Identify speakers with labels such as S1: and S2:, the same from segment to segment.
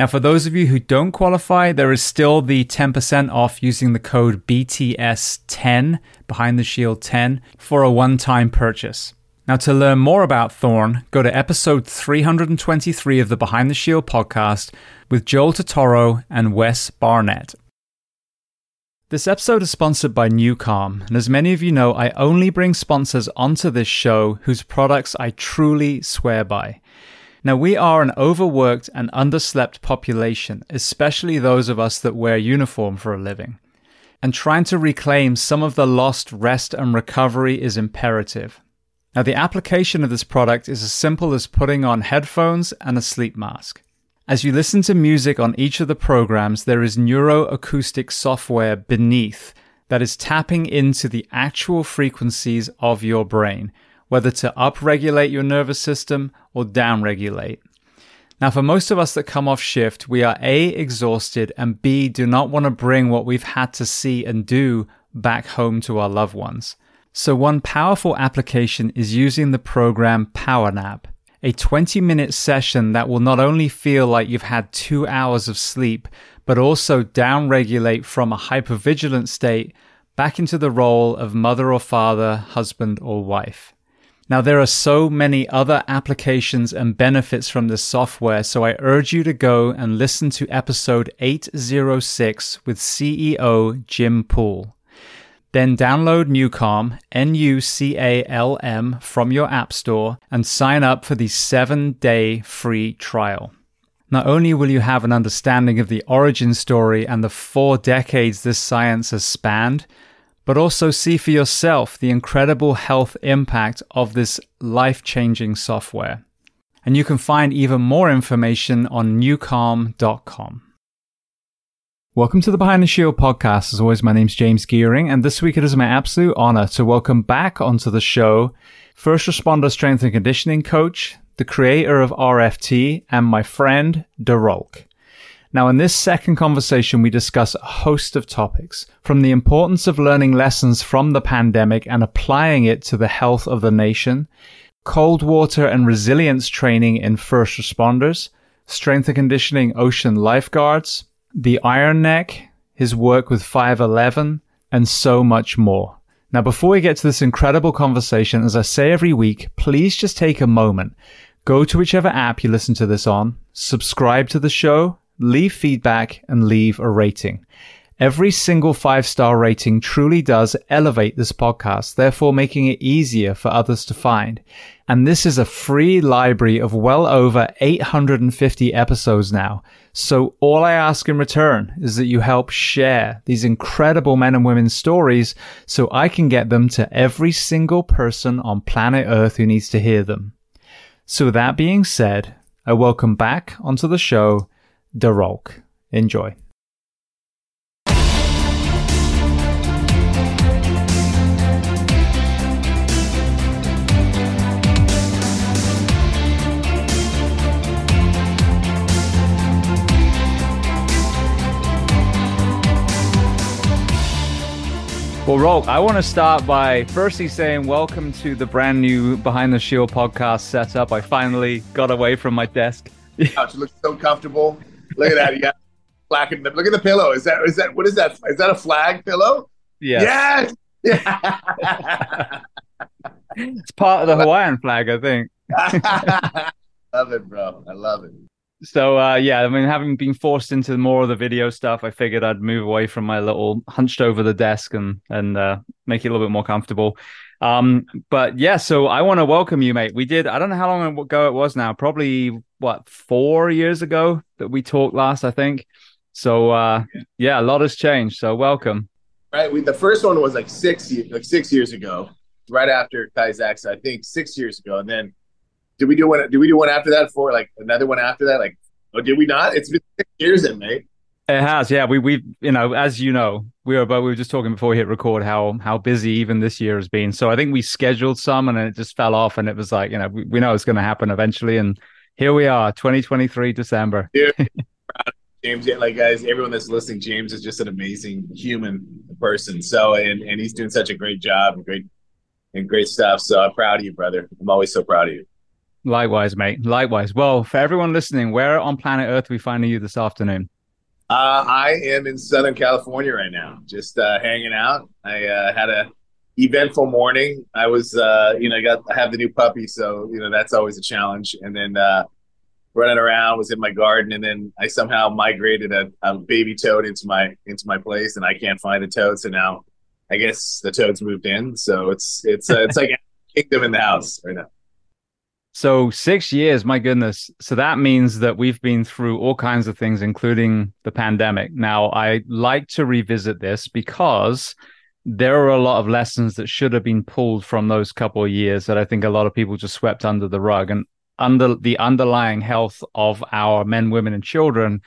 S1: Now, for those of you who don't qualify, there is still the 10% off using the code BTS10, Behind the Shield 10, for a one time purchase. Now, to learn more about Thorne, go to episode 323 of the Behind the Shield podcast with Joel Totoro and Wes Barnett. This episode is sponsored by Nucalm, and as many of you know, I only bring sponsors onto this show whose products I truly swear by. Now, we are an overworked and underslept population, especially those of us that wear uniform for a living. And trying to reclaim some of the lost rest and recovery is imperative. Now, the application of this product is as simple as putting on headphones and a sleep mask. As you listen to music on each of the programs, there is neuroacoustic software beneath that is tapping into the actual frequencies of your brain, whether to upregulate your nervous system or downregulate. Now, for most of us that come off shift, we are A, exhausted, and B, do not want to bring what we've had to see and do back home to our loved ones. So, one powerful application is using the program PowerNap, a 20 minute session that will not only feel like you've had two hours of sleep, but also downregulate from a hypervigilant state back into the role of mother or father, husband or wife. Now, there are so many other applications and benefits from this software, so I urge you to go and listen to episode 806 with CEO Jim Poole. Then download Nucalm, N U C A L M, from your App Store and sign up for the seven day free trial. Not only will you have an understanding of the origin story and the four decades this science has spanned, but also see for yourself the incredible health impact of this life changing software. And you can find even more information on nucalm.com. Welcome to the Behind the Shield podcast. As always, my name's James Gearing, and this week it is my absolute honor to welcome back onto the show first responder strength and conditioning coach, the creator of RFT, and my friend, Da Rulk. Now, in this second conversation, we discuss a host of topics from the importance of learning lessons from the pandemic and applying it to the health of the nation, cold water and resilience training in first responders, strength and conditioning ocean lifeguards, the Iron Neck, his work with 511, and so much more. Now, before we get to this incredible conversation, as I say every week, please just take a moment. Go to whichever app you listen to this on, subscribe to the show, leave feedback, and leave a rating. Every single five star rating truly does elevate this podcast, therefore making it easier for others to find. And this is a free library of well over 850 episodes now. So all I ask in return is that you help share these incredible men and women's stories so I can get them to every single person on planet Earth who needs to hear them. So that being said, I welcome back onto the show Da Rulk. Enjoy. Well, Rulk, I want to start by firstly saying welcome to the brand new Behind the Shield podcast setup. I finally got away from my desk.
S2: Couch looks so comfortable. Look at that. You got black and look at the pillow. Is that is that what is that? Is that a flag pillow?
S1: Yes. Yes. Yeah. it's part of the Hawaiian flag, I think.
S2: love it, bro. I love it
S1: so uh, yeah, I mean, having been forced into more of the video stuff, I figured I'd move away from my little hunched over the desk and and uh, make it a little bit more comfortable. Um, but yeah, so I want to welcome you, mate. We did. I don't know how long ago it was now. Probably what four years ago that we talked last, I think. So uh, yeah, a lot has changed. So welcome.
S2: Right. We, the first one was like six like six years ago, right after Kaizax, I think six years ago, and then did we do one? Did we do one after that? For like another one after that? Like, oh, did we not? It's been six years in, mate.
S1: It has, yeah. We we you know, as you know, we were but we were just talking before we hit record how how busy even this year has been. So I think we scheduled some and it just fell off, and it was like you know we, we know it's going to happen eventually, and here we are, 2023 December.
S2: James, like guys, everyone that's listening, James is just an amazing human person. So and and he's doing such a great job and great and great stuff. So I'm proud of you, brother. I'm always so proud of you.
S1: Likewise, mate. Likewise. Well, for everyone listening, where on planet Earth are we finding you this afternoon?
S2: Uh, I am in Southern California right now, just uh, hanging out. I uh, had a eventful morning. I was, uh, you know, I got I have the new puppy, so you know that's always a challenge. And then uh, running around was in my garden, and then I somehow migrated a, a baby toad into my into my place, and I can't find the toad. So now, I guess the toad's moved in. So it's it's uh, it's like kingdom in the house right now.
S1: So six years, my goodness. So that means that we've been through all kinds of things, including the pandemic. Now, I like to revisit this because there are a lot of lessons that should have been pulled from those couple of years that I think a lot of people just swept under the rug. And under the underlying health of our men, women, and children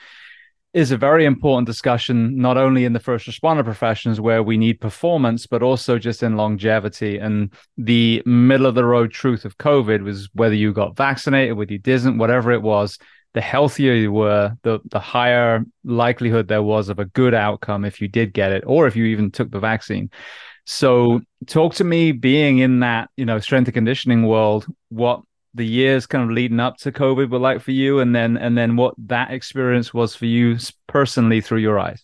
S1: is a very important discussion, not only in the first responder professions where we need performance, but also just in longevity. And the middle of the road truth of COVID was whether you got vaccinated, whether you didn't, whatever it was, the healthier you were, the the higher likelihood there was of a good outcome if you did get it, or if you even took the vaccine. So talk to me being in that, you know, strength and conditioning world, what the years kind of leading up to COVID were like for you, and then and then what that experience was for you personally through your eyes.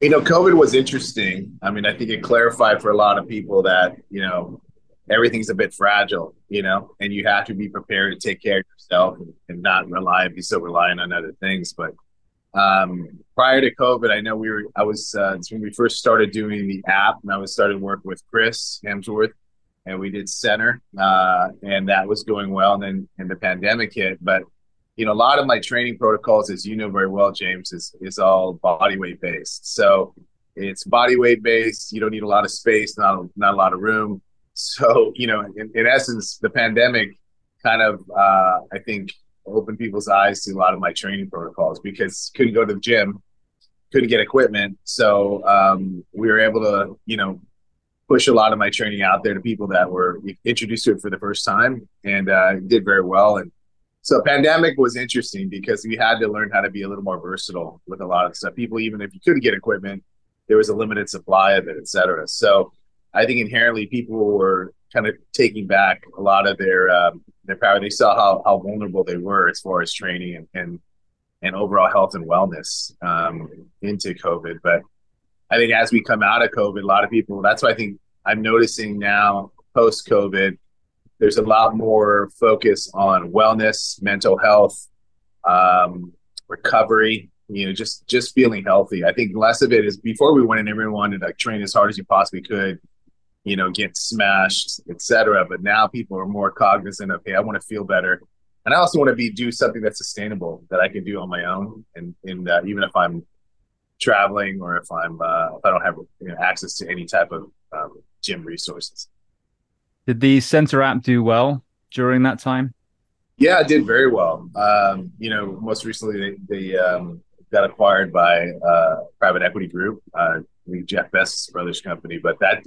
S2: You know, COVID was interesting. I mean, I think it clarified for a lot of people that you know everything's a bit fragile, you know, and you have to be prepared to take care of yourself and, not rely be so reliant on other things. But um, prior to COVID, I know we were I was uh, when we first started doing the app, and I was starting work with Chris Hemsworth and we did Centr, uh, and that was going well. And then and the pandemic hit, but you know, a lot of my training protocols, as you know very well, James, is is all body weight based. So it's body weight based. You don't need a lot of space, not not a lot of room. So you know, in, in essence, the pandemic kind of uh, I think opened people's eyes to a lot of my training protocols because couldn't go to the gym, couldn't get equipment, so um, we were able to you know push a lot of my training out there to people that were introduced to it for the first time and uh, did very well. And so pandemic was interesting because we had to learn how to be a little more versatile with a lot of stuff. People, even if you couldn't get equipment, there was a limited supply of it, et cetera. So I think inherently people were kind of taking back a lot of their um, their power. They saw how, how vulnerable they were as far as training and, and, and overall health and wellness um, into COVID. But I think as we come out of COVID, a lot of people, that's why I think I'm noticing now post COVID, there's a lot more focus on wellness, mental health, um, recovery, you know, just, just feeling healthy. I think less of it is before we went in, everyone wanted to like, train as hard as you possibly could, you know, get smashed, etc. But now people are more cognizant of, Hey, I want to feel better. And I also want to be, do something that's sustainable that I can do on my own. And, and uh, even if I'm traveling or if I'm uh, if I don't have you know, access to any type of um, gym resources.
S1: Did the Centr app do well during that time?
S2: Yeah, it did very well. Um, you know, most recently they, they um, got acquired by uh, private equity group, uh, Jeff Bezos brothers company, but that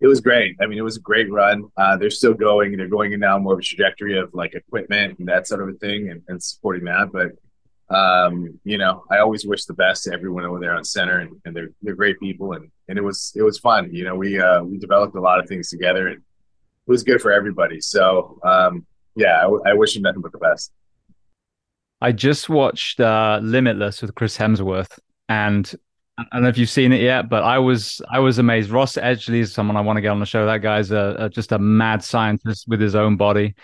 S2: it was great. I mean, it was a great run. Uh, they're still going. They're going in now more of a trajectory of like equipment and that sort of a thing and, and supporting that. But um, you know, I always wish the best to everyone over there on Centr, and, and they're they're great people, and and it was it was fun. You know, we uh, we developed a lot of things together, and it was good for everybody. So um, yeah, I, I wish him nothing but the best.
S1: I just watched uh, Limitless with Chris Hemsworth, and I don't know if you've seen it yet, but I was I was amazed. Ross Edgley is someone I want to get on the show. That guy's a, a, just a mad scientist with his own body.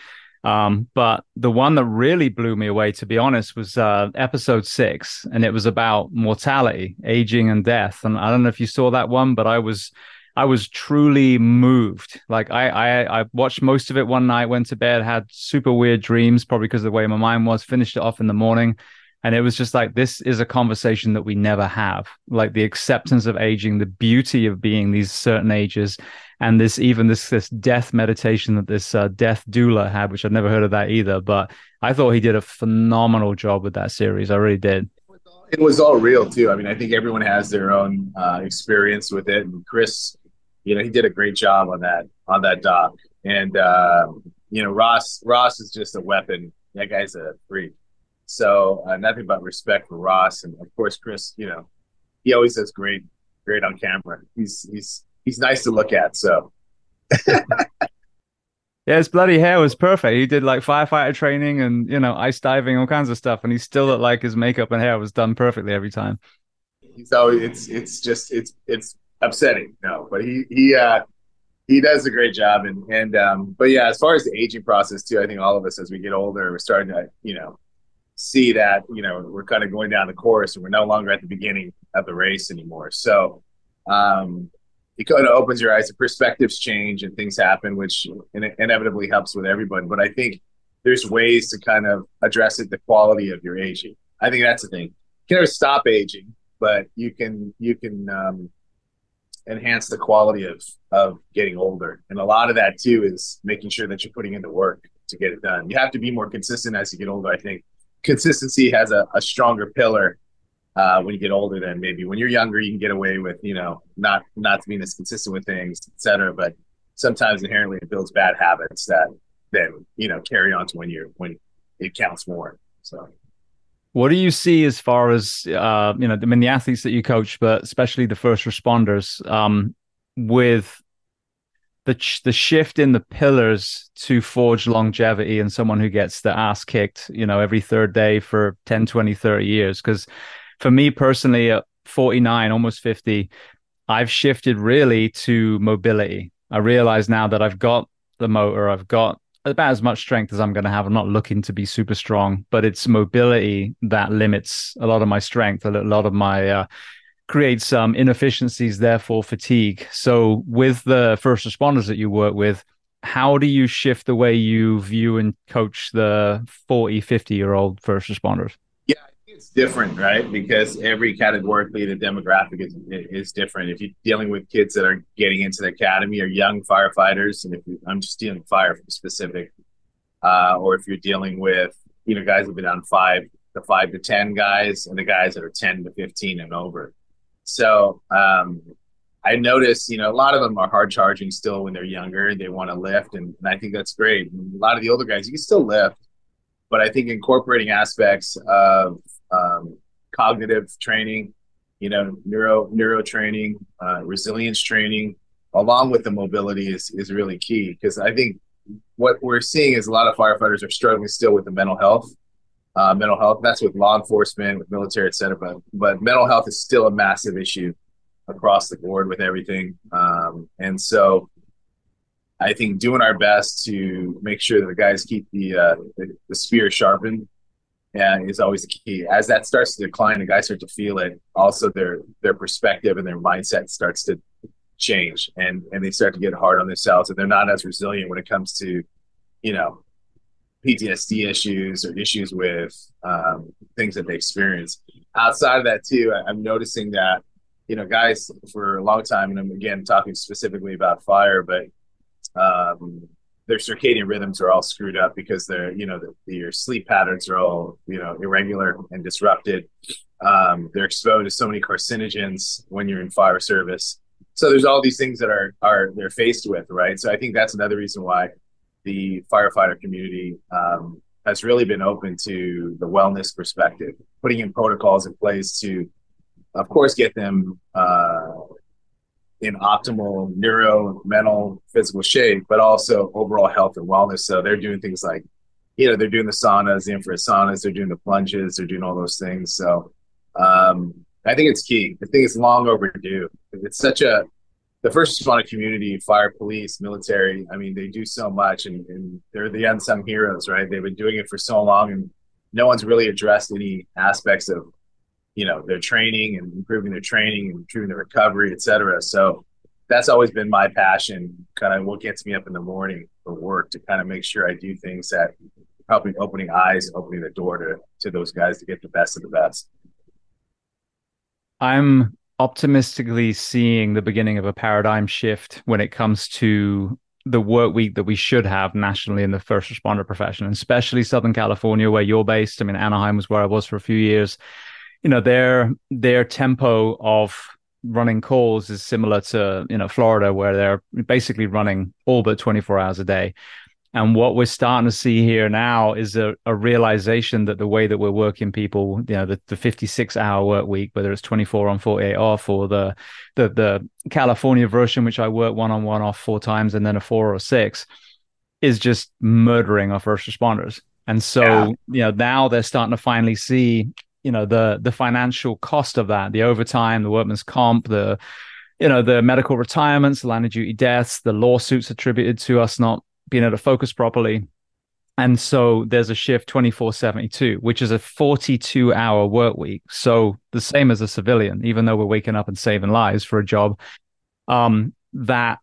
S1: Um, but the one that really blew me away, to be honest, was uh, episode six, and it was about mortality, aging, and death. And I don't know if you saw that one, but I was, I was truly moved. Like I, I, I watched most of it one night, went to bed, had super weird dreams, probably because of the way my mind was. Finished it off in the morning, and it was just like this is a conversation that we never have. Like the acceptance of aging, the beauty of being these certain ages, and this even this this death meditation that this uh, death doula had, which I'd never heard of that either. But I thought he did a phenomenal job with that series. I really did.
S2: It was all real too. I mean, I think everyone has their own uh, experience with it, and Chris, you know, he did a great job on that on that doc. And uh, you know, Ross Ross is just a weapon. That guy's a freak. So uh, nothing but respect for Ross, and of course, Chris. You know, he always does great, great on camera. He's he's he's nice to look at. So.
S1: Yeah, his bloody hair was perfect. He did like firefighter training and you know ice diving, all kinds of stuff, and he still looked like his makeup and hair was done perfectly every time.
S2: So it's it's just it's it's upsetting, no, but he he uh he does a great job, and and um but yeah, as far as the aging process too, I think all of us as we get older, we're starting to you know see that you know we're kind of going down the course, and we're no longer at the beginning of the race anymore. So um it kind of opens your eyes. The perspectives change and things happen, which inevitably helps with everybody. But I think there's ways to kind of address it. The quality of your aging. I think that's the thing. You can never stop aging, but you can you can um, enhance the quality of of getting older. And a lot of that too is making sure that you're putting into work to get it done. You have to be more consistent as you get older. I think consistency has a, a stronger pillar uh, when you get older than maybe when you're younger you can get away with you know not not being as consistent with things etc but sometimes inherently it builds bad habits that then you know carry on to when you're when it counts more so.
S1: What do you see as far as uh, you know i mean the athletes that you coach but especially the first responders um, with the the shift in the pillars to forge longevity and someone who gets the ass kicked you know every third day for 10 20 30 years because for me personally, at 49, almost 50, I've shifted really to mobility. I realize now that I've got the motor, I've got about as much strength as I'm going to have. I'm not looking to be super strong, but it's mobility that limits a lot of my strength, a lot of my uh, creates some inefficiencies, therefore fatigue. So, with the first responders that you work with, how do you shift the way you view and coach the 40, 50 year old first responders?
S2: Yeah, it's different, right? Because every categorically the demographic is is different. If you're dealing with kids that are getting into the academy or young firefighters, and if I'm just dealing fire specific, uh, or if you're dealing with you know guys who've been on five the five to ten guys and the guys that are ten to fifteen and over. So um, I notice, you know, a lot of them are hard charging still when they're younger. They want to lift, and, and I think that's great. And a lot of the older guys, you can still lift, but I think incorporating aspects of um, cognitive training, you know, neuro neuro training, uh, resilience training, along with the mobility is is really key because I think what we're seeing is a lot of firefighters are struggling still with the mental health. Uh, mental health that's with law enforcement, with military, et cetera. But but mental health is still a massive issue across the board with everything. Um, and so I think doing our best to make sure that the guys keep the uh, the, the spear sharpened yeah, is always the key. As that starts to decline, the guys start to feel it. Also, their their perspective and their mindset starts to change, and and they start to get hard on themselves, and they're not as resilient when it comes to, you know, PTSD issues or issues with um, things that they experience. Outside of that, too, I'm noticing that you know, guys for a long time, and I'm again talking specifically about fire, but um, their circadian rhythms are all screwed up because they're you know the, your sleep patterns are all you know irregular and disrupted. Um, they're exposed to so many carcinogens when you're in fire service. So there's all these things that are are they're faced with right? So i think that's another reason why the firefighter community um, has really been open to the wellness perspective, putting in protocols in place to, of course, get them uh, in optimal neuro, mental, physical shape, but also overall health and wellness. So they're doing things like, you know, they're doing the saunas, the infrared saunas, they're doing the plunges, they're doing all those things. So um, I think it's key. I think it's long overdue. It's such a the first responder community, fire, police, military. I mean, they do so much, and, and they're the unsung heroes, right? They've been doing it for so long, and no one's really addressed any aspects of you know their training and improving their training and improving their recovery, et cetera. So that's always been my passion, kind of what gets me up in the morning for work to kind of make sure I do things that helping opening eyes, opening the door to to those guys to get the best of the best.
S1: I'm optimistically seeing the beginning of a paradigm shift when it comes to the work week that we should have nationally in the first responder profession, and especially Southern California, where you're based. I mean, Anaheim was where I was for a few years. You know, their their tempo of running calls is similar to you know Florida, where they're basically running all but 24 hours a day. And what we're starting to see here now is a, a, realization that the way that we're working people, you know, the, the 56 hour work week, whether it's 24 on 48 off or the, the, the California version, which I work one on one off four times and then a four or six is just murdering our first responders. And so, yeah. you know, now they're starting to finally see, you know, the, the financial cost of that, the overtime, the workman's comp, the, you know, the medical retirements, the line of duty deaths, the lawsuits attributed to us not being able to focus properly. And so there's a shift 2472, which is a 42 hour work week. So the same as a civilian, even though we're waking up and saving lives for a job, um, that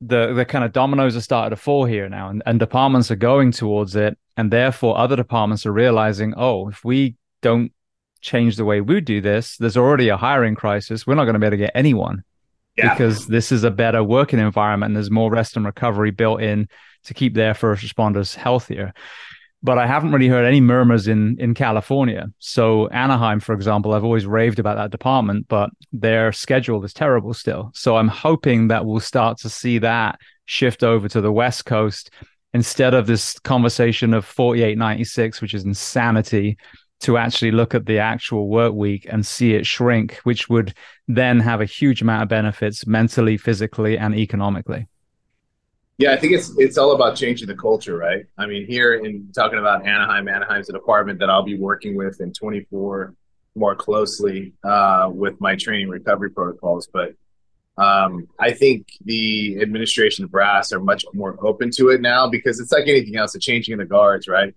S1: the the kind of dominoes are starting to fall here now and, and departments are going towards it. And therefore other departments are realizing, oh, if we don't change the way we do this, there's already a hiring crisis. We're not going to be able to get anyone yeah. because this is a better working environment and there's more rest and recovery built in to keep their first responders healthier. But I haven't really heard any murmurs in in California. So Anaheim, for example, I've always raved about that department, but their schedule is terrible still. So I'm hoping that we'll start to see that shift over to the West Coast instead of this conversation of 4896, which is insanity, to actually look at the actual work week and see it shrink, which would then have a huge amount of benefits mentally, physically, and economically.
S2: Yeah, I think it's it's all about changing the culture, right? I mean, here in talking about Anaheim, Anaheim's a department that I'll be working with in 24 more closely uh, with my training recovery protocols. But um, I think the administration brass are much more open to it now because it's like anything else, the changing of the guards, right?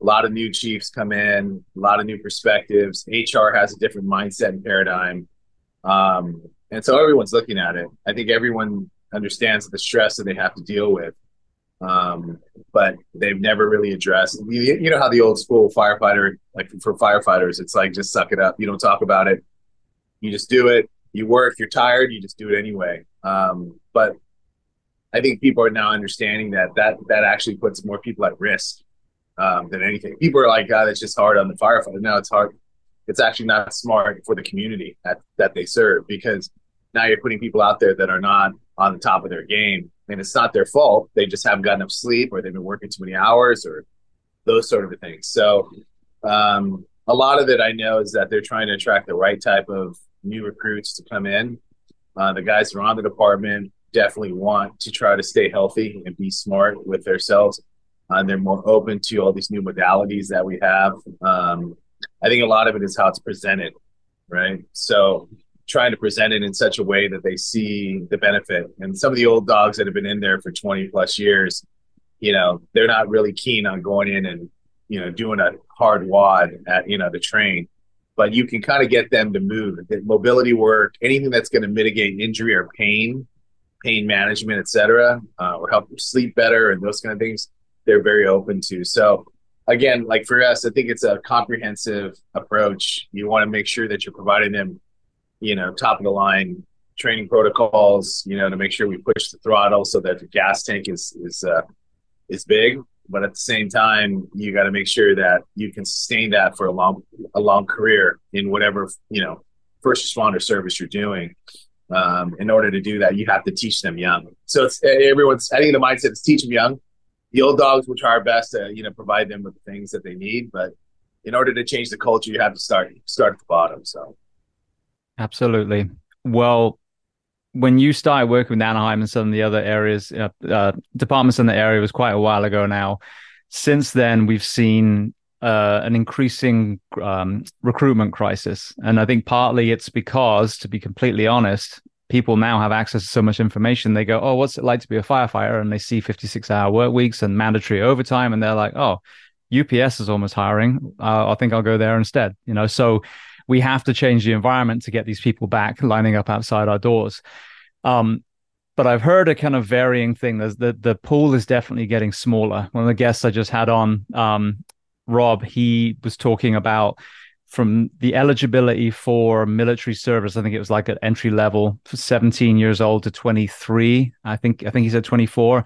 S2: A lot of new chiefs come in, a lot of new perspectives. HR has a different mindset and paradigm. Um, and so everyone's looking at it. I think everyone understands the stress that they have to deal with. Um, but they've never really addressed. You, you, know how the old school firefighter, like for firefighters, it's like just suck it up. You don't talk about it. You just do it. You work. You're tired. You just do it anyway. Um, but I think people are now understanding that that that actually puts more people at risk um, than anything. People are like, "God, it's just hard on the firefighter." No, it's hard. It's actually not smart for the community that that they serve because now you're putting people out there that are not on the top of their game. And it's not their fault. They just haven't gotten enough sleep or they've been working too many hours or those sort of things. So um, a lot of it I know is that they're trying to attract the right type of new recruits to come in. Uh, the guys that are on the department definitely want to try to stay healthy and be smart with themselves. Uh, they're more open to all these new modalities that we have. Um, I think a lot of it is how it's presented, right? So trying to present it in such a way that they see the benefit. And some of the old dogs that have been in there for 20 plus years, you know, they're not really keen on going in and, you know, doing a hard WOD at, you know, the train. But you can kind of get them to move. Mobility work, anything that's going to mitigate injury or pain, pain management, et cetera, uh, or help them sleep better and those kind of things, they're very open to. So, again, like for us, I think it's a comprehensive approach. You want to make sure that you're providing them you know, top of the line training protocols, you know, to make sure we push the throttle so that the gas tank is is uh, is big. But at the same time, you got to make sure that you can sustain that for a long a long career in whatever you know first responder service you're doing. Um, in order to do that, you have to teach them young. So it's everyone's. I think the mindset is teach them young, the old dogs will try our best to you know provide them with the things that they need, but in order to change the culture, you have to start start at the bottom. So,
S1: absolutely. Well, when you started working with Anaheim and some of the other areas, uh, uh, departments in the area was quite a while ago now. Since then, we've seen uh, an increasing um, recruitment crisis. And I think partly it's because, to be completely honest, people now have access to so much information. They go, Oh, what's it like to be a firefighter? And they see 56 hour work weeks and mandatory overtime. And they're like, Oh, UPS is almost hiring. Uh, I think I'll go there instead. You know, so we have to change the environment to get these people back lining up outside our doors. Um, but I've heard a kind of varying thing. There's the the pool is definitely getting smaller. One of the guests I just had on, um, Rob, he was talking about from the eligibility for military service. I think it was like at entry level, for 17 years old to 23. I think I think he said 24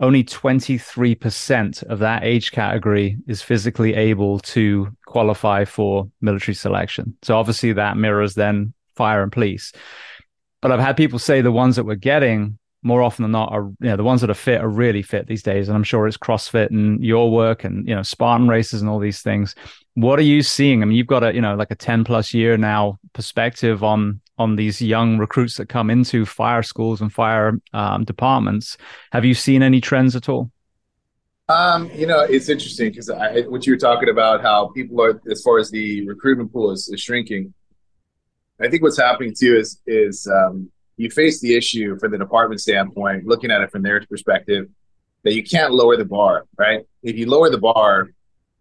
S1: only 23% of that age category is physically able to qualify for military selection. So obviously that mirrors then fire and police. But I've had people say the ones that we're getting more often than not are you know the ones that are fit are really fit these days and i'm sure it's crossfit and your work and you know spartan races and all these things what are you seeing i mean you've got a you know like a 10 plus year now perspective on on these young recruits that come into fire schools and fire um, departments. Have you seen any trends at all?
S2: Um, you know, it's interesting because I what you were talking about, how people are, as far as the recruitment pool is, is shrinking. I think what's happening too is is um, you face the issue from the department standpoint, looking at it from their perspective, that you can't lower the bar, right? If you lower the bar,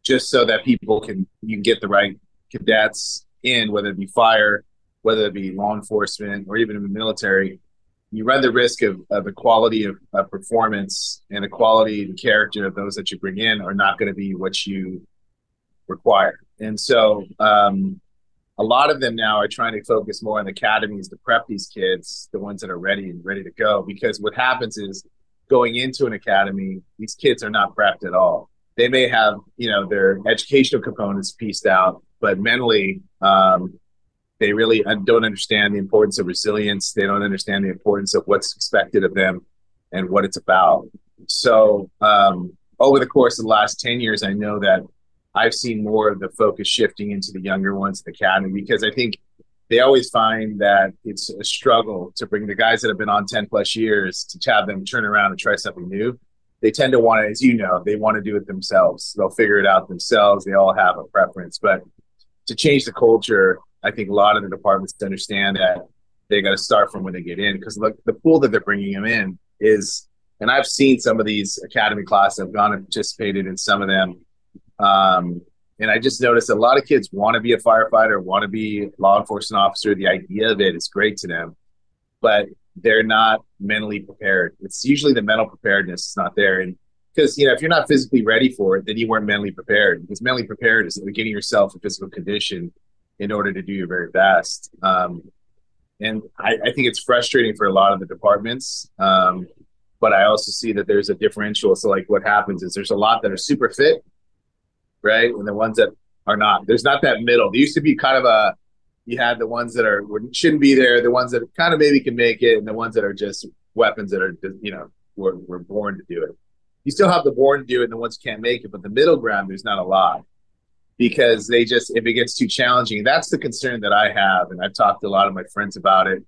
S2: just so that people can you can get the right cadets in, whether it be fire, whether it be law enforcement or even in the military, you run the risk of, of the quality of, of performance and the quality and character of those that you bring in are not going to be what you require. And so um, a lot of them now are trying to focus more on the academies to prep these kids, the ones that are ready and ready to go. Because what happens is going into an academy, these kids are not prepped at all. They may have, you know, their educational components pieced out, but mentally, um, they really don't understand the importance of resilience. They don't understand the importance of what's expected of them and what it's about. So, um, over the course of the last 10 years, I know that I've seen more of the focus shifting into the younger ones in the academy because I think they always find that it's a struggle to bring the guys that have been on 10 plus years to have them turn around and try something new. They tend to want to, as you know, they want to do it themselves. They'll figure it out themselves. They all have a preference. But to change the culture, I think a lot of the departments understand that they got to start from when they get in because look, the pool that they're bringing them in is, and I've seen some of these academy classes. I've gone and participated in some of them, um, and I just noticed a lot of kids want to be a firefighter, want to be law enforcement officer. The idea of it is great to them, but they're not mentally prepared. It's usually the mental preparedness is not there, and because you know if you're not physically ready for it, then you weren't mentally prepared. Because mentally prepared is getting yourself in physical condition in order to do your very best. Um, and I, I, think it's frustrating for a lot of the departments. Um, but I also see that there's a differential. So, like, what happens is there's a lot that are super fit, right, and the ones that are not. There's not that middle. There used to be kind of a you had the ones that are shouldn't be there, the ones that kind of maybe can make it, and the ones that are just weapons that are you know were, were born to do it. You still have the born to do it, and the ones can't make it, but the middle ground there's not a lot because they just if it gets too challenging that's the concern that i have and i've talked to a lot of my friends about it.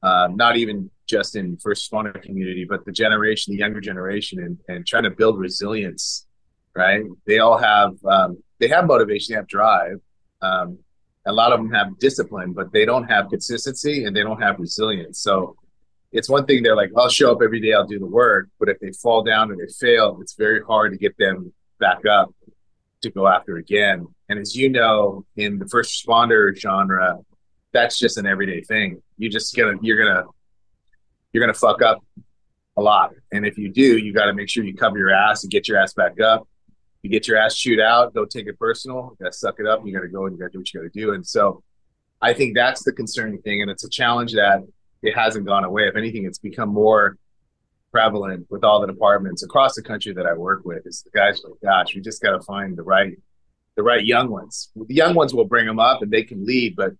S2: Uh, not even just in first responder community but the generation the younger generation and, and trying to build resilience right? They all have um, they have motivation they have drive um, a lot of them have discipline but they don't have consistency and they don't have resilience. So it's one thing they're like i'll show up every day i'll do the work but if they fall down or they fail it's very hard to get them back up to go after again. And as you know, in the first responder genre, that's just an everyday thing. You just gonna you're gonna you're gonna fuck up a lot. And if you do, you got to make sure you cover your ass and get your ass back up. You get your ass chewed out, don't take it personal. You got to suck it up. You got to go and you got to do what you got to do. And so, I think that's the concerning thing, and it's a challenge that it hasn't gone away. If anything, it's become more prevalent with all the departments across the country that I work with is the guys like, gosh, we just got to find the right, the right young ones. The young ones will bring them up and they can lead, but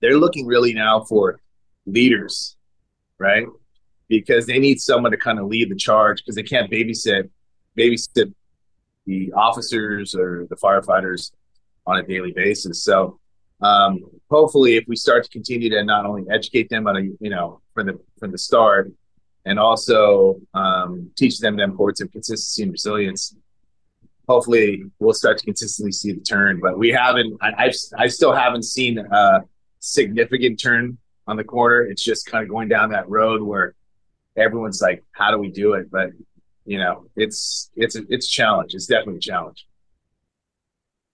S2: they're looking really now for leaders, right? Because they need someone to kind of lead the charge because they can't babysit babysit the officers or the firefighters on a daily basis. So um, hopefully, if we start to continue to not only educate them, but you know, from the from the start, and also um, teach them the importance of consistency and resilience. Hopefully, we'll start to consistently see the turn. But we haven't. I, I've I still haven't seen a significant turn on the corner. It's just kind of going down that road where everyone's like, "How do we do it?" But you know, it's it's a, it's a challenge. It's definitely a challenge.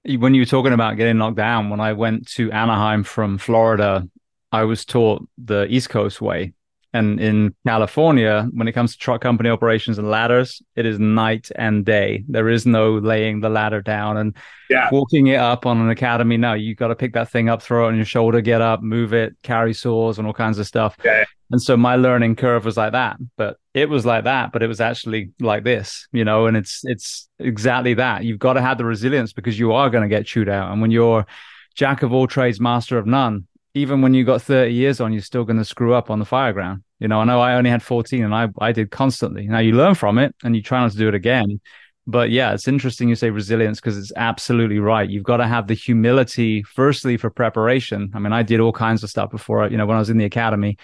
S1: When you were talking about getting knocked down, when I went to Anaheim from Florida, I was taught the East Coast way. And in California, when it comes to truck company operations and ladders, it is night and day. There is no laying the ladder down and yeah. walking it up on an academy. No, you got to pick that thing up, throw it on your shoulder, get up, move it, carry saws and all kinds of stuff. Okay. And so my learning curve was like that, but it was like that, but it was actually like this, you know, and it's, it's exactly that. You've got to have the resilience because you are going to get chewed out. And when you're jack of all trades, master of none, even when you got 30 years on, you're still going to screw up on the fire ground. You know, I know I only had 14 and I, I did constantly. Now you learn from it and you try not to do it again. But yeah, it's interesting you say resilience because it's absolutely right. You've got to have the humility, firstly, for preparation. I mean, I did all kinds of stuff before, you know, when I was in the academy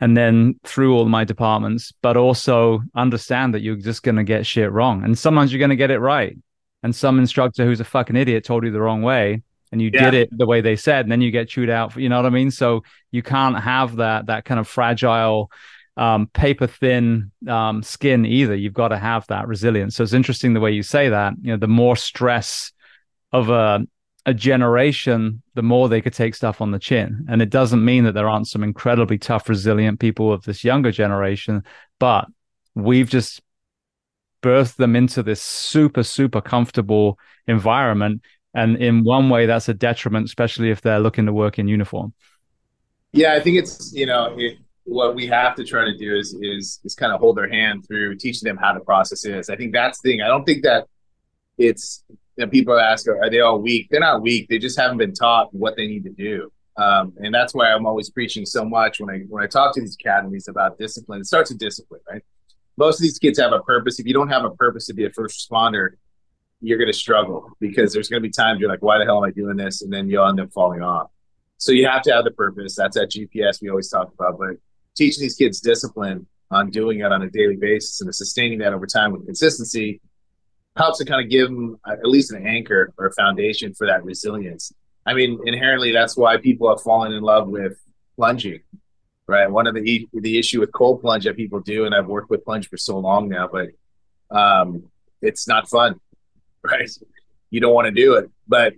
S1: and then through all my departments, but also understand that you're just going to get shit wrong. And sometimes you're going to get it right. And some instructor who's a fucking idiot told you the wrong way and you yeah. did it the way they said, and then you get chewed out. You know what I mean? So you can't have that, that kind of fragile, um, paper thin um, skin either. You've got to have that resilience. So it's interesting the way you say that. You know, the more stress of a a generation, the more they could take stuff on the chin. And it doesn't mean that there aren't some incredibly tough, resilient people of this younger generation, but we've just birthed them into this super, super comfortable environment. And in one way, that's a detriment, especially if they're looking to work in uniform.
S2: Yeah, I think it's, you know, it, what we have to try to do is is is kind of hold their hand through teaching them how to process this. I think that's the thing. I don't think that it's know, people ask, are they all weak? They're not weak. They just haven't been taught what they need to do. Um, and that's why I'm always preaching so much when I when I talk to these academies about discipline. It starts with discipline, right? Most of these kids have a purpose. If you don't have a purpose to be a first responder, you're going to struggle because there's going to be times you're like, why the hell am I doing this? And then you'll end up falling off. So you have to have the purpose. That's that GPS we always talk about. But teaching these kids discipline on doing it on a daily basis and sustaining that over time with consistency helps to kind of give them at least an anchor or a foundation for that resilience. I mean, inherently, that's why people have fallen in love with plunging, right? One of the the issue with cold plunge that people do, and I've worked with plunge for so long now, but um, it's not fun, right? You don't want to do it, but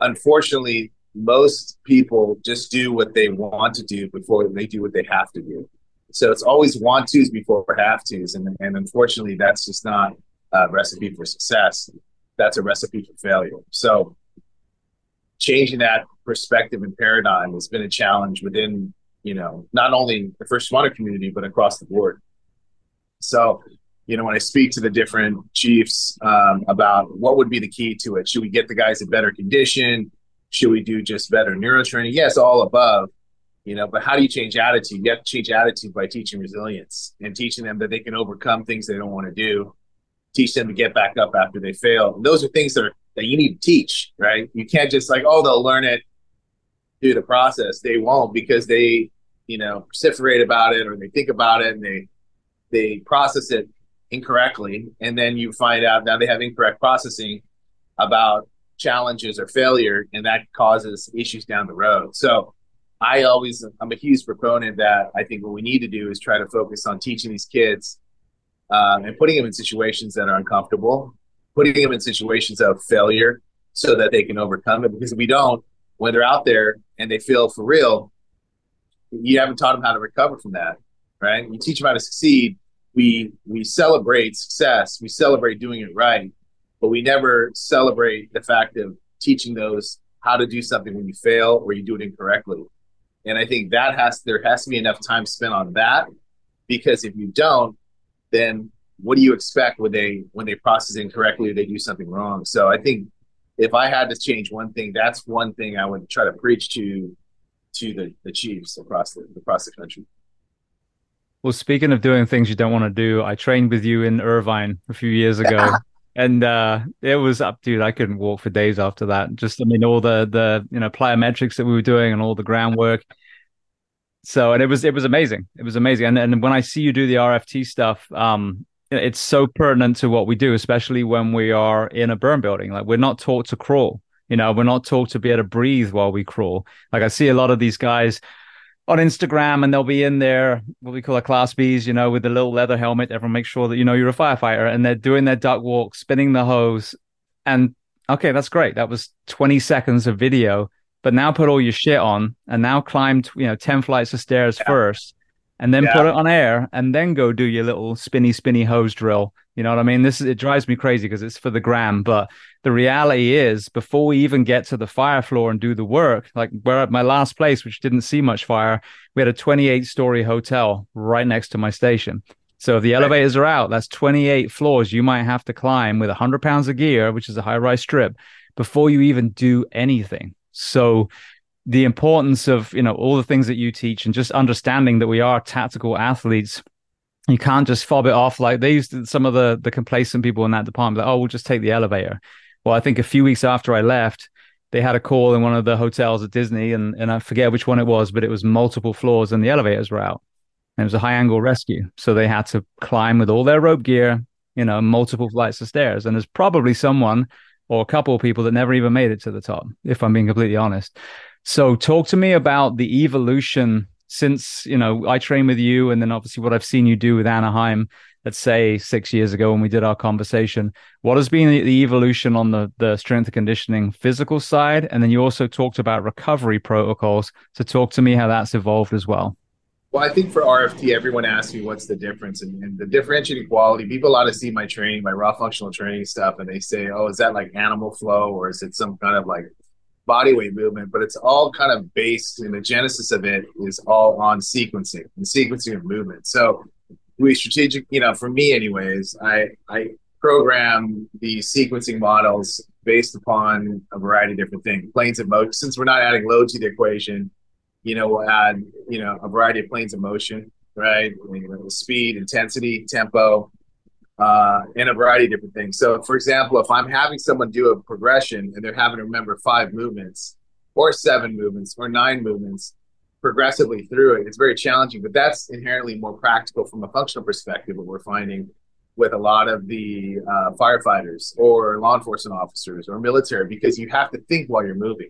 S2: unfortunately, most people just do what they want to do before they do what they have to do. So it's always want tos before have tos, and and unfortunately, that's just not a recipe for success, that's a recipe for failure. So changing that perspective and paradigm has been a challenge within, you know, not only the first responder community, but across the board. So, you know, when I speak to the different chiefs um, about what would be the key to it, should we get the guys in better condition? Should we do just better neurotraining? Yes, all above you know but how do you change attitude you have to change attitude by teaching resilience and teaching them that they can overcome things they don't want to do teach them to get back up after they fail. And those are things that are that you need to teach, right? You can't just like, oh, they'll learn it through the process. They won't because they, you know, vociferate about it or they think about it and they they process it incorrectly. And then you find out now they have incorrect processing about challenges or failure, and that causes issues down the road. So I always I'm a huge proponent that I think what we need to do is try to focus on teaching these kids um, and putting them in situations that are uncomfortable, putting them in situations of failure so that they can overcome it. Because if we don't, when they're out there and they feel for real, you haven't taught them how to recover from that, right? You teach them how to succeed. We we celebrate success. We celebrate doing it right, but we never celebrate the fact of teaching those how to do something when you fail or you do it incorrectly. And I think that has there has to be enough time spent on that because if you don't, then what do you expect when they when they process incorrectly or they do something wrong? So I think if I had to change one thing, that's one thing I would try to preach to to the, the chiefs across the across the country.
S1: Well, speaking of doing things you don't want to do, I trained with you in Irvine a few years ago. and uh, it was up, dude. I couldn't walk for days after that. Just, I mean, all the the you know plyometrics that we were doing and all the groundwork. So, and it was it was amazing. It was amazing. And and when I see you do the RFT stuff, um, it's so pertinent to what we do, especially when we are in a burn building. Like we're not taught to crawl. You know, we're not taught to be able to breathe while we crawl. Like I see a lot of these guys on Instagram and they'll be in there, what we call a class Bs, you know, with the little leather helmet. Everyone make sure that, you know, you're a firefighter and they're doing their duck walk, spinning the hose. And okay, that's great. That was 20 seconds of video. But now put all your shit on and now climb, you know, 10 flights of stairs yeah. first and then yeah. put it on air and then go do your little spinny, spinny hose drill. You know what I mean? This is, it drives me crazy because it's for the gram, but the reality is before we even get to the fire floor and do the work like we're at my last place which didn't see much fire we had a 28 story hotel right next to my station so if the elevators are out that's 28 floors you might have to climb with 100 pounds of gear which is a high rise strip before you even do anything so the importance of you know all the things that you teach and just understanding that we are tactical athletes you can't just fob it off like they used to, some of the the complacent people in that department like oh we'll just take the elevator well, I think a few weeks after I left, they had a call in one of the hotels at Disney, and, and I forget which one it was, but it was multiple floors and the elevators were out. And it was a high angle rescue. So they had to climb with all their rope gear, you know, multiple flights of stairs. And there's probably someone or a couple of people that never even made it to the top, if I'm being completely honest. So talk to me about the evolution since, you know, I train with you and then obviously what I've seen you do with Anaheim let's say six years ago when we did our conversation. What has been the, evolution on the the strength and conditioning physical side? And then you also talked about recovery protocols. So talk to me how that's evolved as well.
S2: Well i think for rft everyone asks me what's the difference? And, and the differentiating quality people a lot of see my training my raw functional training stuff and they say oh is that like animal flow or is it some kind of like body weight movement, but it's all kind of based in the genesis of it is all on sequencing and sequencing of movement. So we strategic, you know, for me anyways, I I program the sequencing models based upon a variety of different things. Planes of motion, since we're not adding load to the equation, you know, we'll add, you know, a variety of planes of motion, right? You know, speed, intensity, tempo, uh, and a variety of different things. So, for example, if I'm having someone do a progression and they're having to remember five movements, or seven movements, or nine movements, progressively through it. It's very challenging, but that's inherently more practical from a functional perspective. What we're finding with a lot of the uh, firefighters or law enforcement officers or military, because you have to think while you're moving.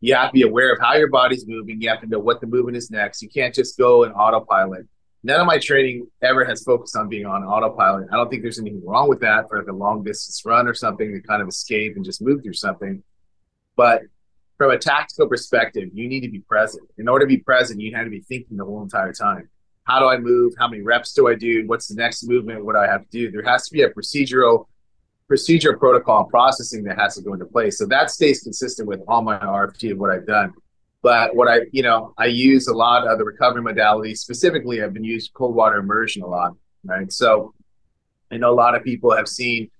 S2: You have to be aware of how your body's moving. You have to know what the movement is next. You can't just go in autopilot. None of my training ever has focused on being on autopilot. I don't think there's anything wrong with that for like a long distance run or something to kind of escape and just move through something. But from a tactical perspective, you need to be present. In order to be present, you have to be thinking the whole entire time. How do I move? How many reps do I do? What's the next movement? What do I have to do? There has to be a procedural procedure protocol processing that has to go into place. So that stays consistent with all my RFT of what I've done. But what I, you know, I use a lot of the recovery modalities. Specifically, I've been using cold water immersion a lot, right? So I know a lot of people have seen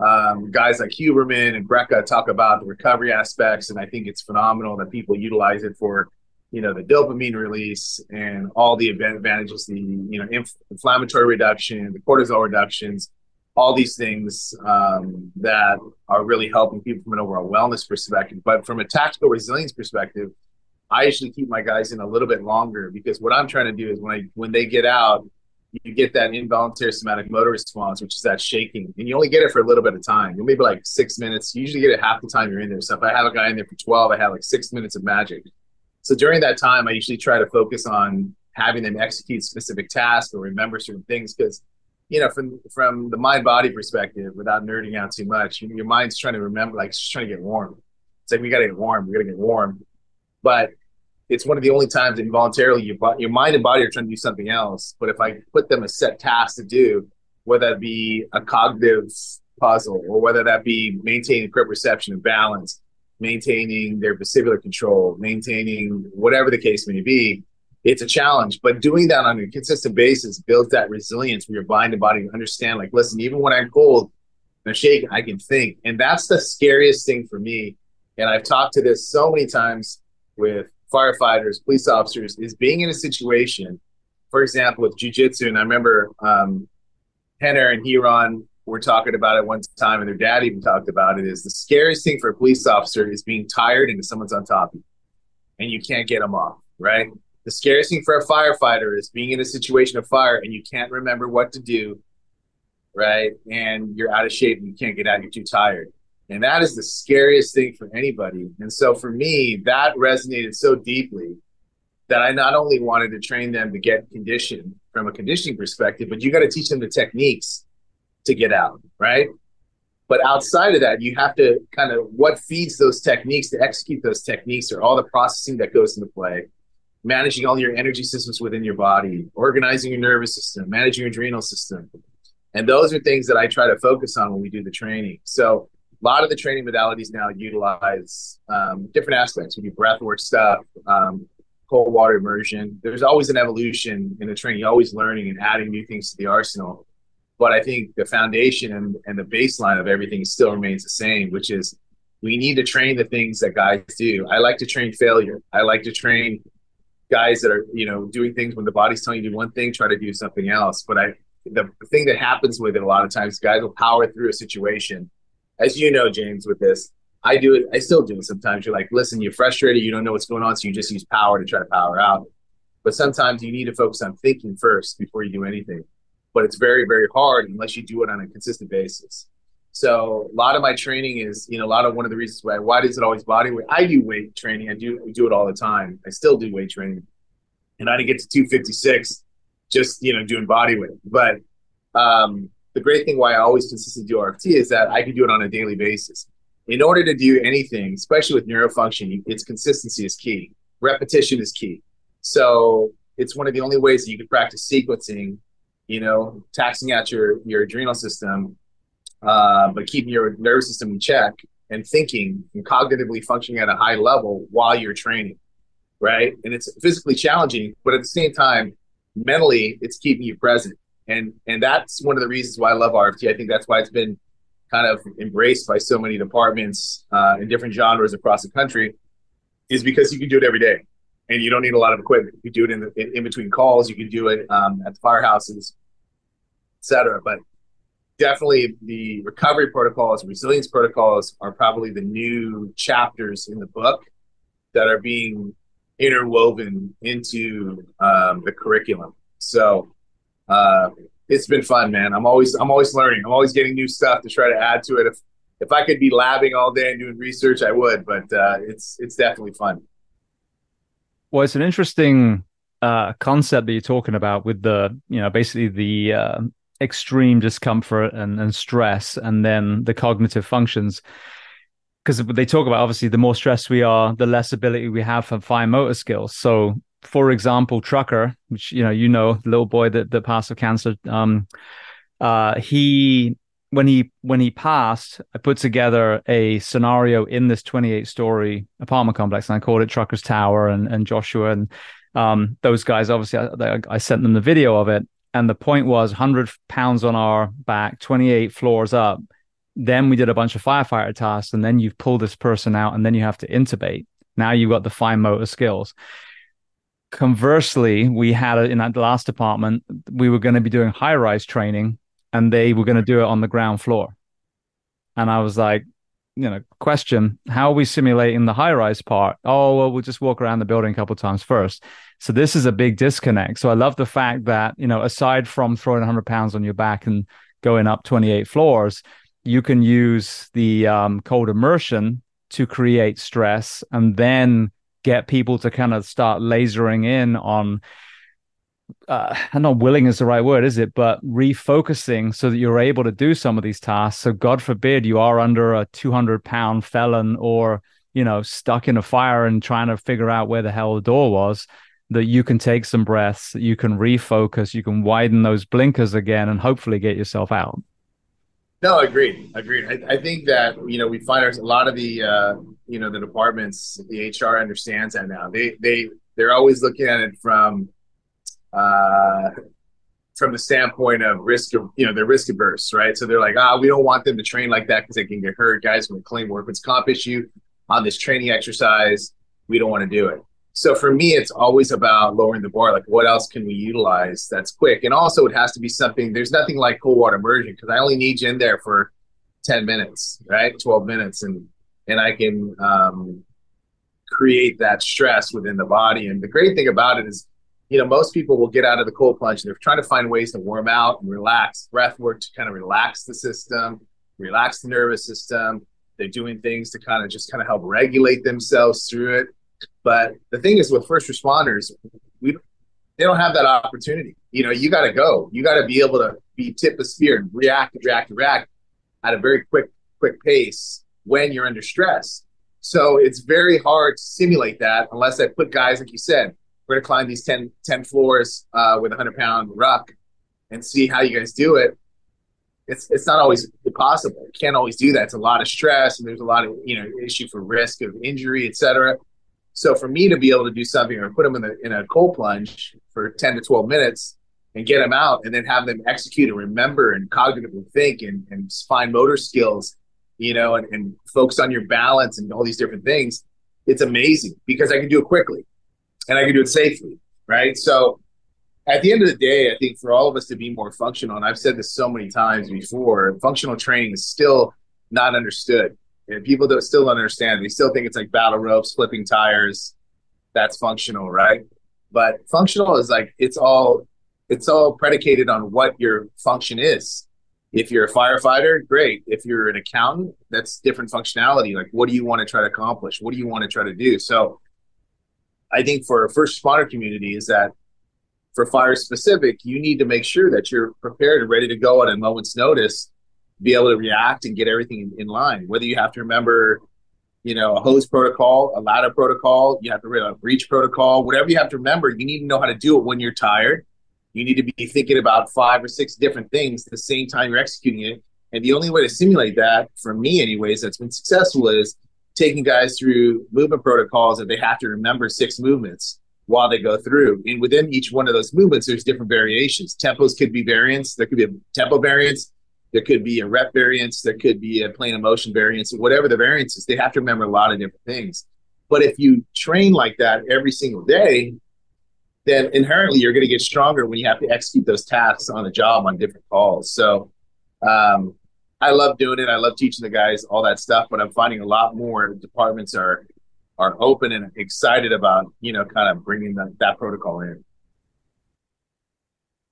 S2: um, guys like Huberman and Brecka talk about the recovery aspects, and I think it's phenomenal that people utilize it for, you know, the dopamine release and all the advantages, the you know inf- inflammatory reduction, the cortisol reductions, all these things um, that are really helping people from an overall wellness perspective. But from a tactical resilience perspective, I usually keep my guys in a little bit longer because what I'm trying to do is when I when they get out, you get that involuntary somatic motor response, which is that shaking, and you only get it for a little bit of time. You maybe like six minutes. You usually get it half the time you're in there. So if I have a guy in there for 12, I have like six minutes of magic. So during that time, I usually try to focus on having them execute specific tasks or remember certain things because you know from from the mind body perspective without nerding out too much your mind's trying to remember like it's just trying to get warm it's like we got to get warm we got to get warm but it's one of the only times that involuntarily your, your mind and body are trying to do something else. But if I put them a set task to do, whether that be a cognitive puzzle or whether that be maintaining correct perception and balance, maintaining their vestibular control, maintaining whatever the case may be, it's a challenge. But doing that on a consistent basis builds that resilience where your mind and body understand, like, listen, even when I'm cold and I'm shaking, I can think. And that's the scariest thing for me. And I've talked to this so many times with firefighters, police officers, is being in a situation for example, with jujitsu, and I remember um, Rener and Ryron were talking about it one time, and their dad even talked about it. Is the scariest thing for a police officer is being tired and someone's on top of you, and you can't get them off. Right. The scariest thing for a firefighter is being in a situation of fire and you can't remember what to do. Right. And you're out of shape and you can't get out. You're too tired. And that is the scariest thing for anybody. And so for me, that resonated so deeply that I not only wanted to train them to get conditioned from a conditioning perspective, but you got to teach them the techniques to get out, right? But outside of that, you have to kind of what feeds those techniques to execute those techniques or all the processing that goes into play, managing all your energy systems within your body, organizing your nervous system, managing your adrenal system. And those are things that I try to focus on when we do the training. So lot of the training modalities now utilize um, different aspects. We do breathwork stuff, um, cold water immersion. There's always an evolution in the training, You're always learning and adding new things to the arsenal. But I think the foundation and, and the baseline of everything still remains the same, which is we need to train the things that guys do. I like to train failure. I like to train guys that are, you know, doing things when the body's telling you to do one thing, try to do something else. But I the thing that happens with it a lot of times, guys will power through a situation. As you know, James, with this, I do it. I still do it sometimes. You're like, listen, you're frustrated. You don't know what's going on. So you just use power to try to power out. But sometimes you need to focus on thinking first before you do anything. But it's very, very hard unless you do it on a consistent basis. So a lot of my training is, you know, a lot of one of the reasons why, why does it always body weight? I do weight training. I do, I do it all the time. I still do weight training. And I didn't get to 256 just, you know, doing body weight. But um, the great thing why I always consistently do RFT is that I can do it on a daily basis in order to do anything, especially with neurofunction, its consistency is key. Repetition is key. So it's one of the only ways that you can practice sequencing, you know, taxing out your your adrenal system, uh, but keeping your nervous system in check and thinking and cognitively functioning at a high level while you're training, right? And it's physically challenging, but at the same time, mentally, it's keeping you present. And and that's one of the reasons why I love RFT. I think that's why it's been kind of embraced by so many departments uh, in different genres across the country is because you can do it every day and you don't need a lot of equipment. You do it in, the, in, in between calls. You can do it um, at the firehouses, etc. But definitely the recovery protocols, resilience protocols are probably the new chapters in the book that are being interwoven into um, the curriculum. So uh, it's been fun, man. I'm always I'm always learning. I'm always getting new stuff to try to add to it. If if I could be labbing all day and doing research, I would. But uh, it's it's definitely fun.
S1: Well, it's an interesting uh, concept that you're talking about with the you know basically the uh, extreme discomfort and, and stress, and then the cognitive functions. Because they talk about obviously the more stressed we are, the less ability we have for fine motor skills. So for example, Trucker, which you know, you know, the little boy that that passed of cancer, um, uh, he when he when he passed, I put together a scenario in this 28 story apartment complex, and I called it Trucker's Tower, and and Joshua and um, those guys. Obviously, I, I sent them the video of it, and the point was 100 pounds on our back, 28 floors up. Then we did a bunch of firefighter tasks, and then you've pulled this person out, and then you have to intubate. Now you've got the fine motor skills conversely, we had it in that last department, we were going to be doing high rise training and they were going to do it on the ground floor. And I was like, you know, question, how are we simulating the high rise part? Oh, well, we'll just walk around the building a couple times first. So this is a big disconnect. So I love the fact that, you know, aside from throwing 100 pounds on your back and going up 28 floors, you can use the um, cold immersion to create stress and then get people to kind of start lasering in on uh, not willing is the right word, is it? But refocusing so that you're able to do some of these tasks. So, God forbid you are under a 200 pound felon or, you know, stuck in a fire and trying to figure out where the hell the door was, that you can take some breaths, you can refocus, you can widen those blinkers again, and hopefully get yourself out.
S2: No, I agreed. Agreed. I, I think that you know we find a lot of the uh, you know the departments, the HR understands that now. They they they're always looking at it from uh, from the standpoint of risk of you know they're risk averse, right? So they're like, ah, we don't want them to train like that because they can get hurt. Guys to claim workman's comp issue on this training exercise. We don't want to do it. So for me, it's always about lowering the bar. Like, what else can we utilize that's quick? And also, it has to be something. There's nothing like cold water immersion because I only need you in there for ten minutes, right? Twelve minutes, and and I can um, create that stress within the body. And the great thing about it is, you know, most people will get out of the cold plunge and they're trying to find ways to warm out and relax. Breath work to kind of relax the system, relax the nervous system. They're doing things to kind of just kind of help regulate themselves through it but the thing is, with first responders, we they don't have that opportunity. You know, you got to go. You got to be able to be tip of spear and react, react, react at a very quick, quick pace when you're under stress. So it's very hard to simulate that unless I put guys, like you said, we're gonna climb these 10, 10 floors uh, with a hundred pound ruck and see how you guys do it. It's it's not always possible. You can't always do that. It's a lot of stress and there's a lot of you know issue for risk of injury, etc. So for me to be able to do something or put them in, the, in a cold plunge for 10 to 12 minutes and get them out and then have them execute and remember and cognitively think and, and fine motor skills, you know, and, and focus on your balance and all these different things, it's amazing because I can do it quickly and I can do it safely. Right. So at the end of the day, I think for all of us to be more functional, and I've said this so many times before, functional training is still not understood. And people don't still don't understand. They still think it's like battle ropes, flipping tires. That's functional, right? But functional is like it's all it's all predicated on what your function is. If you're a firefighter, great. If you're an accountant, that's different functionality. Like what do you want to try to accomplish? What do you want to try to do? So I think for a first responder community is that for fire specific, you need to make sure that you're prepared and ready to go at a moment's notice be able to react and get everything in, in line. Whether you have to remember, you know, a hose protocol, a ladder protocol, you have to remember a breach protocol, whatever you have to remember, you need to know how to do it when you're tired. You need to be thinking about five or six different things at the same time you're executing it. And the only way to simulate that, for me, anyways, that's been successful is taking guys through movement protocols that they have to remember six movements while they go through. And within each one of those movements, there's different variations. Tempos could be variants. There could be a tempo variance. There could be a rep variance. There could be a plane of motion variance. Whatever the variance is, they have to remember a lot of different things. But if you train like that every single day, then inherently you're going to get stronger when you have to execute those tasks on the job on different calls. So um, I love doing it. I love teaching the guys all that stuff. But I'm finding a lot more departments are are open and excited about you know kind of bringing that, that protocol in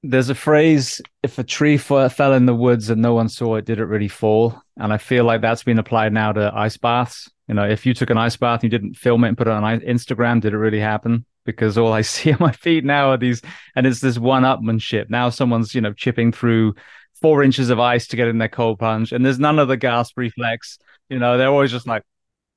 S1: there's a phrase if a tree fell in the woods and no one saw it did it really fall? And i feel like that's been applied now to ice baths. You know if you took an ice bath and you didn't film it and put it on instagram did it really happen? Because all i see on my feet now are these and it's this one-upmanship. Now someone's you know chipping through four inches of ice to get in their cold plunge and there's none of the gasp reflex. You know they're always just like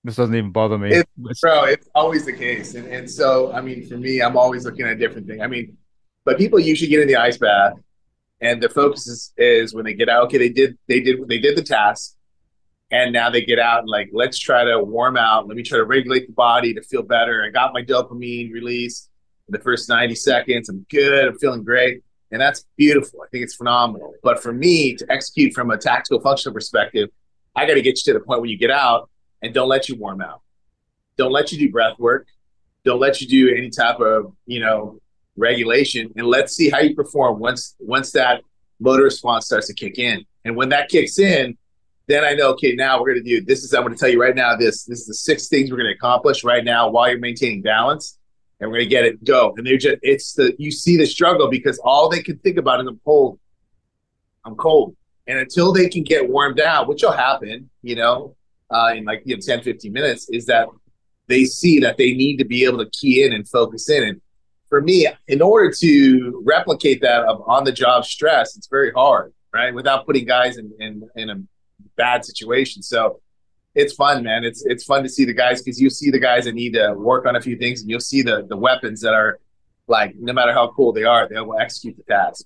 S1: this doesn't even bother me.
S2: It's, bro it's always the case. And, and so i mean for me i'm always looking at a different thing i mean but people usually get in the ice bath, and the focus is, is when they get out. Okay, they did they did they did the task, and now they get out and like let's try to warm out. Let me try to regulate the body to feel better. I got my dopamine release in the first ninety seconds. I'm good. I'm feeling great, and that's beautiful. I think it's phenomenal. But for me to execute from a tactical functional perspective, I got to get you to the point where you get out and don't let you warm out. Don't let you do breath work. Don't let you do any type of you know regulation, and let's see how you perform once once that motor response starts to kick in. And when that kicks in, then I know, okay, now we're going to do this. Is I'm going to tell you right now. This this is the six things we're going to accomplish right now while you're maintaining balance, and we're going to get it go. And they're just it's the you see the struggle because all they can think about is I'm cold, I'm cold, and until they can get warmed out, which will happen, you know, uh, in like you know 10, 15 minutes, is that they see that they need to be able to key in and focus in and for me, in order to replicate that of on the job stress, it's very hard, right? Without putting guys in, in, in a bad situation. So it's fun, man. It's it's fun to see the guys because you see the guys that need to work on a few things, and you'll see the the weapons that are like no matter how cool they are, they will execute the task.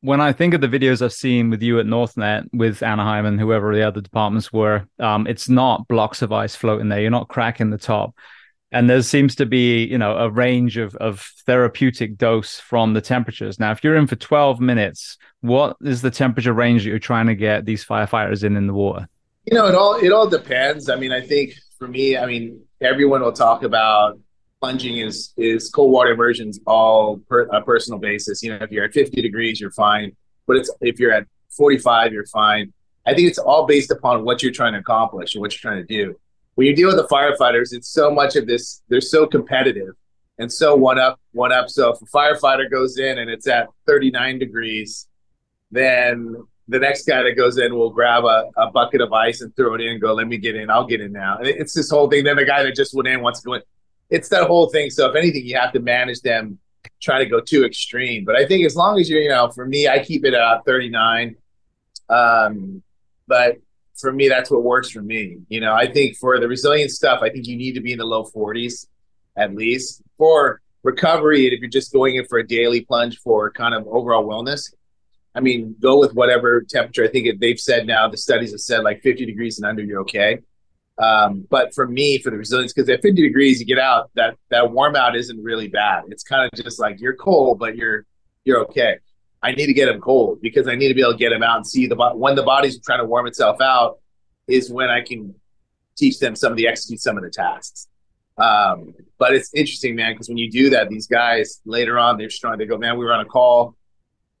S1: When I think of the videos I've seen with you at NorthNet, with Anaheim and whoever the other departments were, um, it's not blocks of ice floating there. You're not cracking the top and there seems to be you know a range of of therapeutic dose from the temperatures now if you're in for 12 minutes what is the temperature range that you're trying to get these firefighters in in the water
S2: you know it all it all depends i mean i think for me i mean everyone will talk about plunging is is cold water immersions all per, a personal basis. You know, if you're at 50 degrees, you're fine. But it's if you're at 45, you're fine. I think it's all based upon what you're trying to accomplish and what you're trying to do. When you deal with the firefighters, it's so much of this. They're so competitive and so one up, one up. So if a firefighter goes in and it's at 39 degrees, then the next guy that goes in will grab a, a bucket of ice and throw it in and go, let me get in. I'll get in now. And it's this whole thing. Then the guy that just went in wants to go in. It's that whole thing. So if anything, you have to manage them, try to go too extreme. But I think as long as you're, you know, for me, I keep it at 39. Um, but for me, that's what works for me. You know, I think for the resilient stuff, I think you need to be in the low 40s at least. For recovery, if you're just going in for a daily plunge for kind of overall wellness, I mean, go with whatever temperature. I think they've said now, the studies have said like 50 degrees and under, you're okay. Um, but for me, for the resilience, because at 50 degrees, you get out that that warm out isn't really bad. It's kind of just like you're cold, but you're you're okay. I need to get them cold because I need to be able to get them out and see the when the body's trying to warm itself out is when I can teach them some of the execute some of the tasks. Um, but it's interesting, man, because when you do that, these guys later on they're strong. They go, man, we were on a call,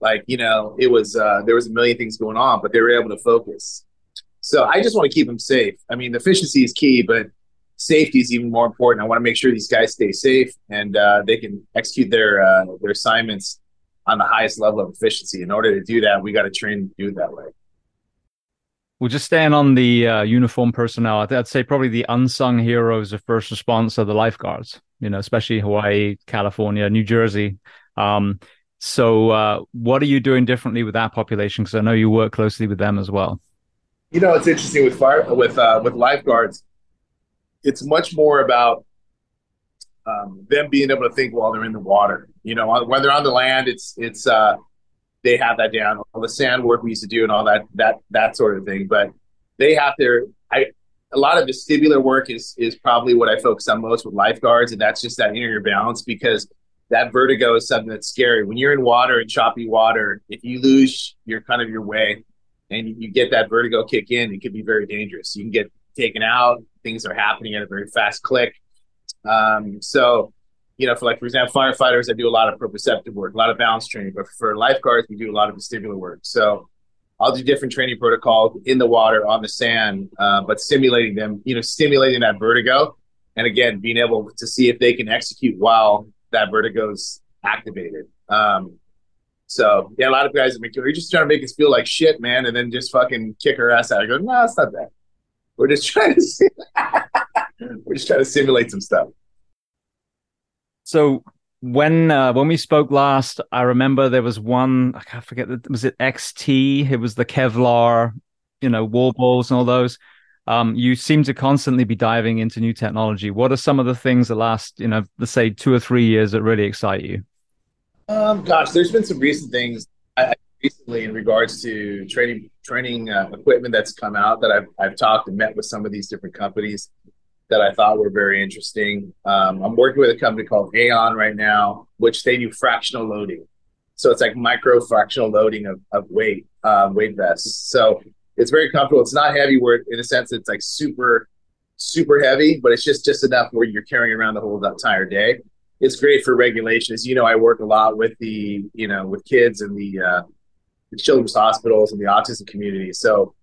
S2: like you know, it was uh, there was a million things going on, but they were able to focus. So I just want to keep them safe. I mean, efficiency is key, but safety is even more important. I want to make sure these guys stay safe and uh, they can execute their uh, their assignments on the highest level of efficiency. In order to do that, we got to train to do it that way.
S1: We're just staying on the uh, uniform personnel. I'd say probably the unsung heroes of first response are the lifeguards. You know, especially Hawaii, California, New Jersey. Um, so, uh, what are you doing differently with that population? Because I know you work closely with them as well.
S2: You know, it's interesting with fire with uh, with lifeguards. It's much more about um, them being able to think while they're in the water. You know, when they're on the land, it's it's uh, they have that down. All the sand work we used to do and all that that that sort of thing. But they have their I a lot of vestibular work is is probably what I focus on most with lifeguards, and that's just that inner balance because that vertigo is something that's scary. When you're in water and choppy water, if you lose your kind of your way and you get that vertigo kick in, it could be very dangerous. You can get taken out. Things are happening at a very fast click. Um, so you know, for like for example, firefighters, I do a lot of proprioceptive work, a lot of balance training. But for lifeguards, we do a lot of vestibular work. So I'll do different training protocols in the water, on the sand, uh, but stimulating them, you know, stimulating that vertigo, and again, being able to see if they can execute while that vertigo's activated. Um, so yeah, a lot of guys are you're just trying to make us feel like shit, man, and then just fucking kick our ass out. I go, no, it's not that. We're just trying to, we're just trying to simulate some stuff.
S1: So when uh, when we spoke last, I remember there was one I can't forget was it XT? It was the Kevlar, you know, wall balls and all those. Um, you seem to constantly be diving into new technology. What are some of the things that last, you know, let's say two or three years that really excite you?
S2: Um, gosh, there's been some recent things I, recently in regards to training training uh, equipment that's come out that I've I've talked and met with some of these different companies that I thought were very interesting. Um, I'm working with a company called Aon right now, which they do fractional loading. So it's like micro fractional loading of, of weight, um, weight vests. So it's very comfortable. It's not heavy where in a sense it's like super, super heavy, but it's just, just enough where you're carrying around the whole entire day. It's great for regulation. As you know, I work a lot with the, you know, with kids and the, uh, the children's hospitals and the autism community. So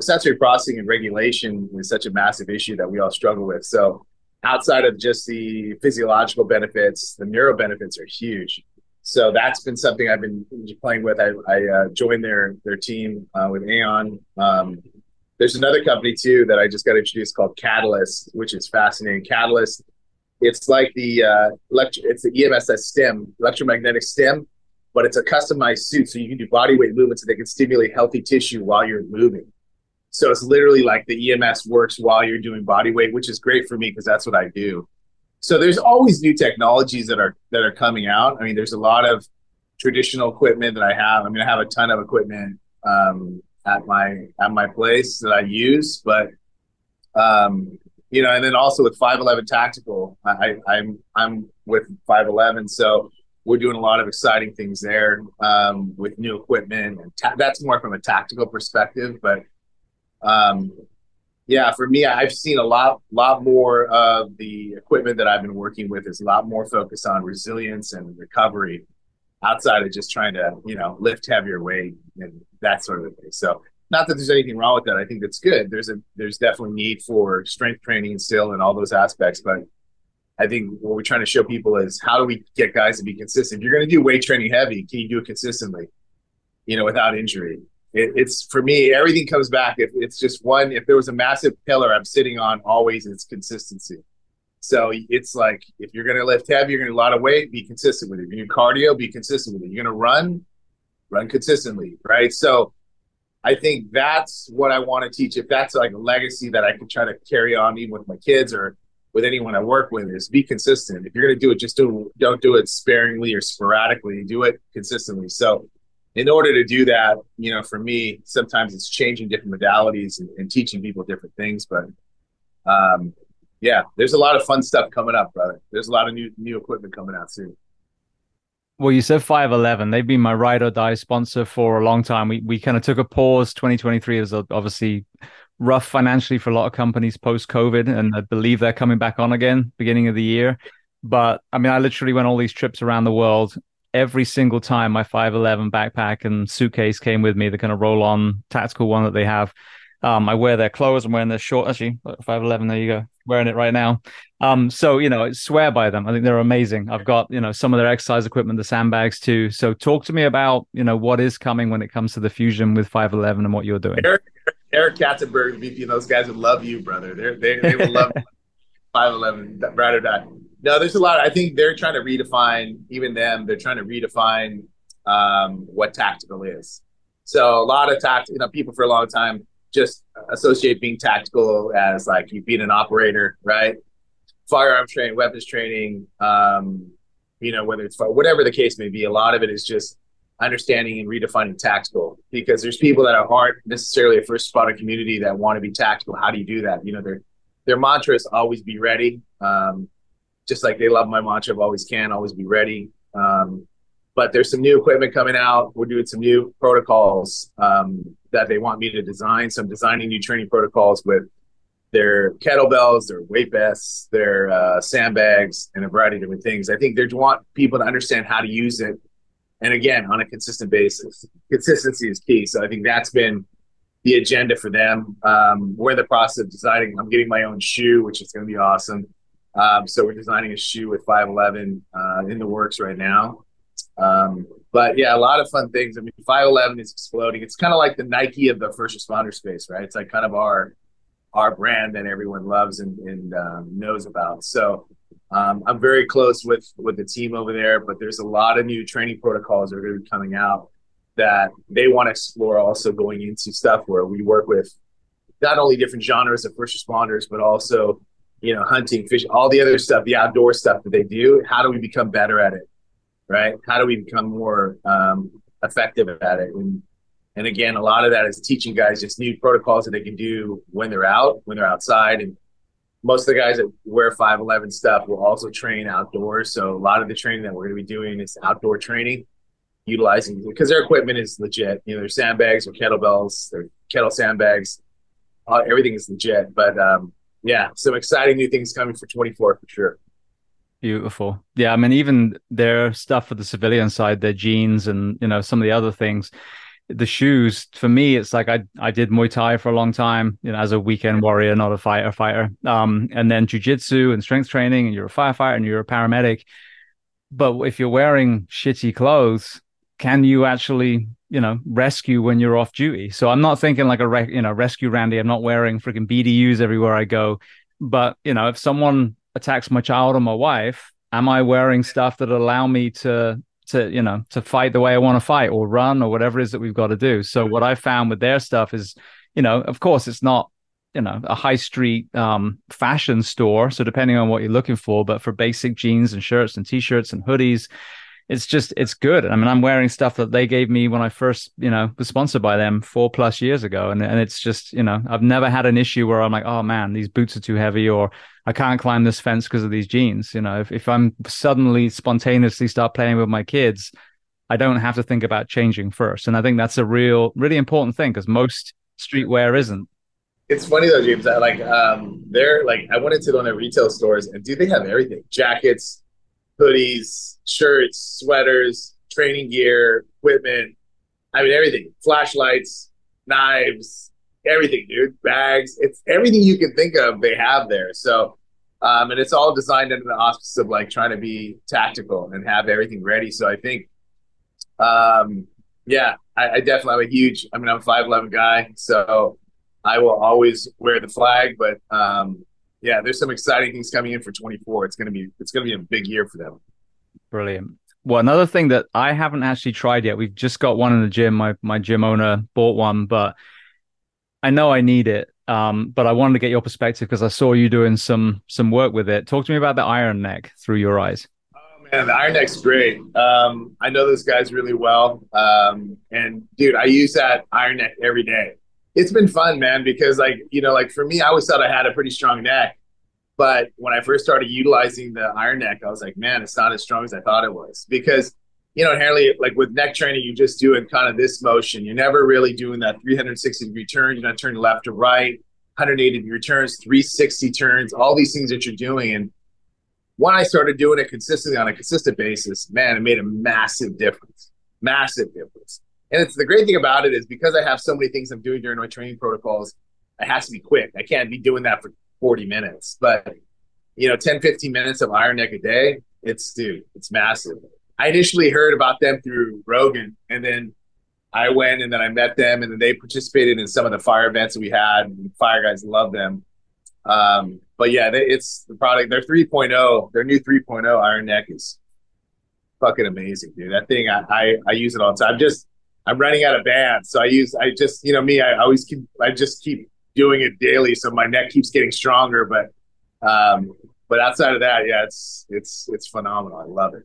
S2: sensory processing and regulation is such a massive issue that we all struggle with. So outside of just the physiological benefits, the neuro benefits are huge. So that's been something I've been playing with. I, I uh, joined their their team uh, with Aon. Um, there's another company too that I just got introduced called Katalyst, which is fascinating. Katalyst, it's like the uh, electro, it's the EMS stim, electromagnetic stem, but it's a customized suit, so you can do body weight movements, and they can stimulate healthy tissue while you're moving. So it's literally like the EMS works while you're doing body weight, which is great for me because that's what I do. So there's always new technologies that are that are coming out. I mean, there's a lot of traditional equipment that I have. I mean, I have a ton of equipment um, at my at my place that I use, but um, you know, and then also with 5.11 Tactical, I, I'm I'm with 5.11, so we're doing a lot of exciting things there um, with new equipment, and ta- that's more from a tactical perspective, but um, Yeah, for me, I've seen a lot, lot more of the equipment that I've been working with is a lot more focused on resilience and recovery, outside of just trying to, you know, lift heavier weight and that sort of thing. So, not that there's anything wrong with that. I think that's good. There's a, there's definitely need for strength training still and all those aspects, but I think what we're trying to show people is how do we get guys to be consistent? If you're going to do weight training heavy, can you do it consistently? You know, without injury it, it's for me everything comes back if it's just one if there was a massive pillar i'm sitting on always it's consistency. So it's like if you're going to lift heavy you're going to a lot of weight be consistent with it. You're cardio be consistent with it. You're going to run run consistently right? So i think that's what i want to teach. If that's like a legacy that i can try to carry on even with my kids or with anyone i work with is be consistent. If you're going to do it just do don't do it sparingly or sporadically. Do it consistently. So in order to do that, you know, for me, sometimes it's changing different modalities and, and teaching people different things. But um, yeah, there's a lot of fun stuff coming up, brother. There's a lot of new new equipment coming out soon.
S1: Well, you said 5.11. They've been my ride or die sponsor for a long time. We we kind of took a pause. 2023 is obviously rough financially for a lot of companies post COVID, and I believe they're coming back on again beginning of the year. But I mean, I literally went all these trips around the world every single time my 5.11 backpack and suitcase came with me, the kind of roll on tactical one that they have. Um, I wear their clothes. I'm wearing their short. Actually, 5.11. There you go. Wearing it right now. Um, so you know, I swear by them. I think they're amazing. I've got you know some of their exercise equipment, the sandbags too. So talk to me about you know what is coming when it comes to the fusion with 5.11 and what you're doing.
S2: Eric, Eric Katzenberg, VP, and those guys would love you, brother. They're, they they would love 5.11, ride or die. No, there's a lot. I think they're trying to redefine, even them, they're trying to redefine um, what tactical is. So a lot of tact, you know, people for a long time just associate being tactical as like you being an operator, right? Firearms training, weapons training, um, you know, whether it's whatever the case may be. A lot of it is just understanding and redefining tactical because there's people that aren't necessarily a first responder community that want to be tactical. How do you do that? You know, their their mantra is always be ready. Um, just like they love my mantra of always can, always be ready. Um, but there's some new equipment coming out. We're doing some new protocols um, that they want me to design. So I'm designing new training protocols with their kettlebells, their weight vests, their uh, sandbags, and a variety of different things. I think they want people to understand how to use it. And again, on a consistent basis, consistency is key. So I think that's been the agenda for them. Um, we're in the process of designing. I'm getting my own shoe, which is going to be awesome. Um, so we're designing a shoe with 5.11 uh, in the works right now. Um, but yeah, a lot of fun things. I mean, 5.11 is exploding. It's kind of like the Nike of the first responder space, right? It's like kind of our our brand that everyone loves and, and um, knows about. So um, I'm very close with with the team over there. But there's a lot of new training protocols that are going to be coming out that they want to explore. Also going into stuff where we work with not only different genres of first responders, but also you know, hunting, fishing, all the other stuff, the outdoor stuff that they do. How do we become better at it? Right? How do we become more um, effective at it? And and again, a lot of that is teaching guys just new protocols that they can do when they're out, when they're outside. And most of the guys that wear 5.11 stuff will also train outdoors. So a lot of the training that we're going to be doing is outdoor training, utilizing because their equipment is legit. You know, their sandbags or kettlebells, their kettle sandbags, uh, everything is legit. But um, yeah, some exciting new things coming for 24 for sure.
S1: Beautiful. Yeah, I mean, even their stuff for the civilian side, their jeans and you know some of the other things. The shoes for me, it's like I I did Muay Thai for a long time, you know, as a weekend warrior, not a fighter fighter. Um, and then jujitsu and strength training, and you're a firefighter and you're a paramedic. But if you're wearing shitty clothes, can you actually you know rescue when you're off duty. So i'm not thinking like a re- you know rescue randy. I'm not wearing freaking bdus everywhere i go. But you know if someone attacks my child or my wife am i wearing stuff that allow me to to you know to fight the way i want to fight or run or whatever it is that we've got to do? So what i found with their stuff is you know of course it's not you know a high street um, fashion store. So depending on what you're looking for but for basic jeans and shirts and t-shirts and hoodies it's just it's good. I mean, I'm wearing stuff that they gave me when I first, you know, was sponsored by them four plus years ago, and and it's just, you know, I've never had an issue where I'm like, oh man, these boots are too heavy, or I can't climb this fence because of these jeans. You know, if if I'm suddenly spontaneously start playing with my kids, I don't have to think about changing first, and I think that's a real, really important thing because most streetwear isn't.
S2: it's funny though, James. I like um, they're like I went into one of their retail stores and do they have everything: jackets, hoodies, shirts, sweaters, training gear, equipment. I mean everything: flashlights, knives, everything, dude. Bags. It's everything you can think of. They have there. So, um, and it's all designed under the auspices of like trying to be tactical and have everything ready. So I think, um, yeah, I, I definitely am a huge. I mean, I'm a five eleven guy, so I will always wear the flag. But um, yeah, there's some exciting things coming in for 24. It's gonna be it's gonna be a big year for them.
S1: Brilliant. Well, another thing that I haven't actually tried yet. We've just got one in the gym. My my gym owner bought one, but I know I need it. Um, but I wanted to get your perspective because I saw you doing some some work with it. Talk to me about the Iron Neck through your eyes.
S2: Oh man, the Iron Neck's great. Um, I know those guys really well, um, and dude, I use that Iron Neck every day it's been fun, man, because like, you know, like for me, I always thought I had a pretty strong neck. But when I first started utilizing the iron neck, I was like, man, it's not as strong as I thought it was. Because, you know, inherently, like with neck training, you're just do it kind of this motion. You're never really doing that 360 degree turn. You're not turning left to right, 180 degree turns, 360 turns, all these things that you're doing. And when I started doing it consistently on a consistent basis, man, it made a massive difference. Massive difference. And it's the great thing about it is because I have so many things I'm doing during my training protocols, it has to be quick. I can't be doing that for 40 minutes. But you know, 10, 15 minutes of iron neck a day, it's dude, it's massive. I initially heard about them through Rogan and then I went and then I met them and then they participated in some of the fire events that we had. And fire guys love them. Um, but yeah, they, it's the product. Their 3.0, their new 3.0 Iron Neck is fucking amazing, dude. That thing, I, I, I use it all the time. I'm Just I'm running out of bands, so I use I just you know me I always keep I just keep doing it daily, so my neck keeps getting stronger. But um, but outside of that, yeah, it's it's it's phenomenal. I love it.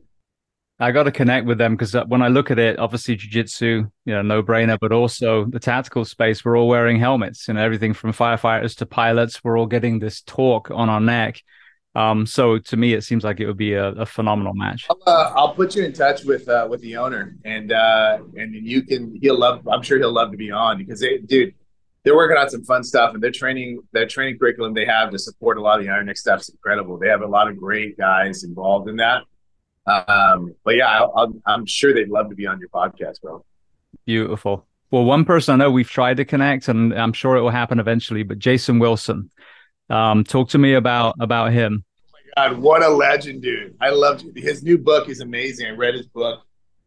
S1: I got to connect with them because uh, when I look at it, obviously jiu-jitsu, you know, no brainer, but also the tactical space, we're all wearing helmets and everything from firefighters to pilots. We're all getting this torque on our neck. Um, so to me, it seems like it would be a, a phenomenal match.
S2: I'll, uh, I'll, put you in touch with uh, with the owner, and uh, and you can. He'll love. I'm sure he'll love to be on because they, dude, they're working on some fun stuff, and their training, their training curriculum they have to support a lot of the Iron Neck stuff is incredible. They have a lot of great guys involved in that. Um, but yeah, i am sure they'd love to be on your podcast, bro.
S1: Beautiful. Well, one person I know we've tried to connect, and I'm sure it will happen eventually. But Jason Wilson, um, talk to me about about him.
S2: Oh my God, what a legend, dude! I loved his new book is amazing. I read his book.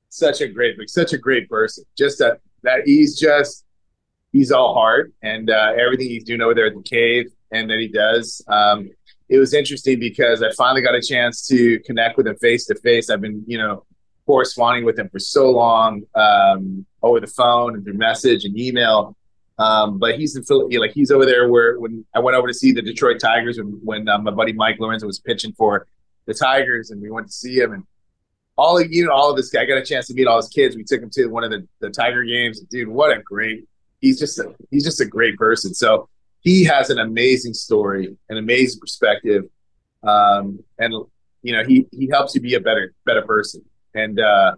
S2: Such a great book. Such a great person. Just that that he's just he's all heart and uh, everything he's doing over there at the cave and that he does. Um, it was interesting because I finally got a chance to connect with him face to face. I've been, you know, corresponding with him for so long um, over the phone and through message and email. Um, but he's in Philly, like he's over there where when I went over to see the Detroit Tigers when when uh, my buddy Mike Lorenzen was pitching for the Tigers, and we went to see him, and all of you know, all of this guy got a chance to meet all his kids. We took him to one of the, the Tiger games. Dude, what a great! He's just a he's just a great person. So he has an amazing story, an amazing perspective, um, and you know he he helps you be a better better person. And uh,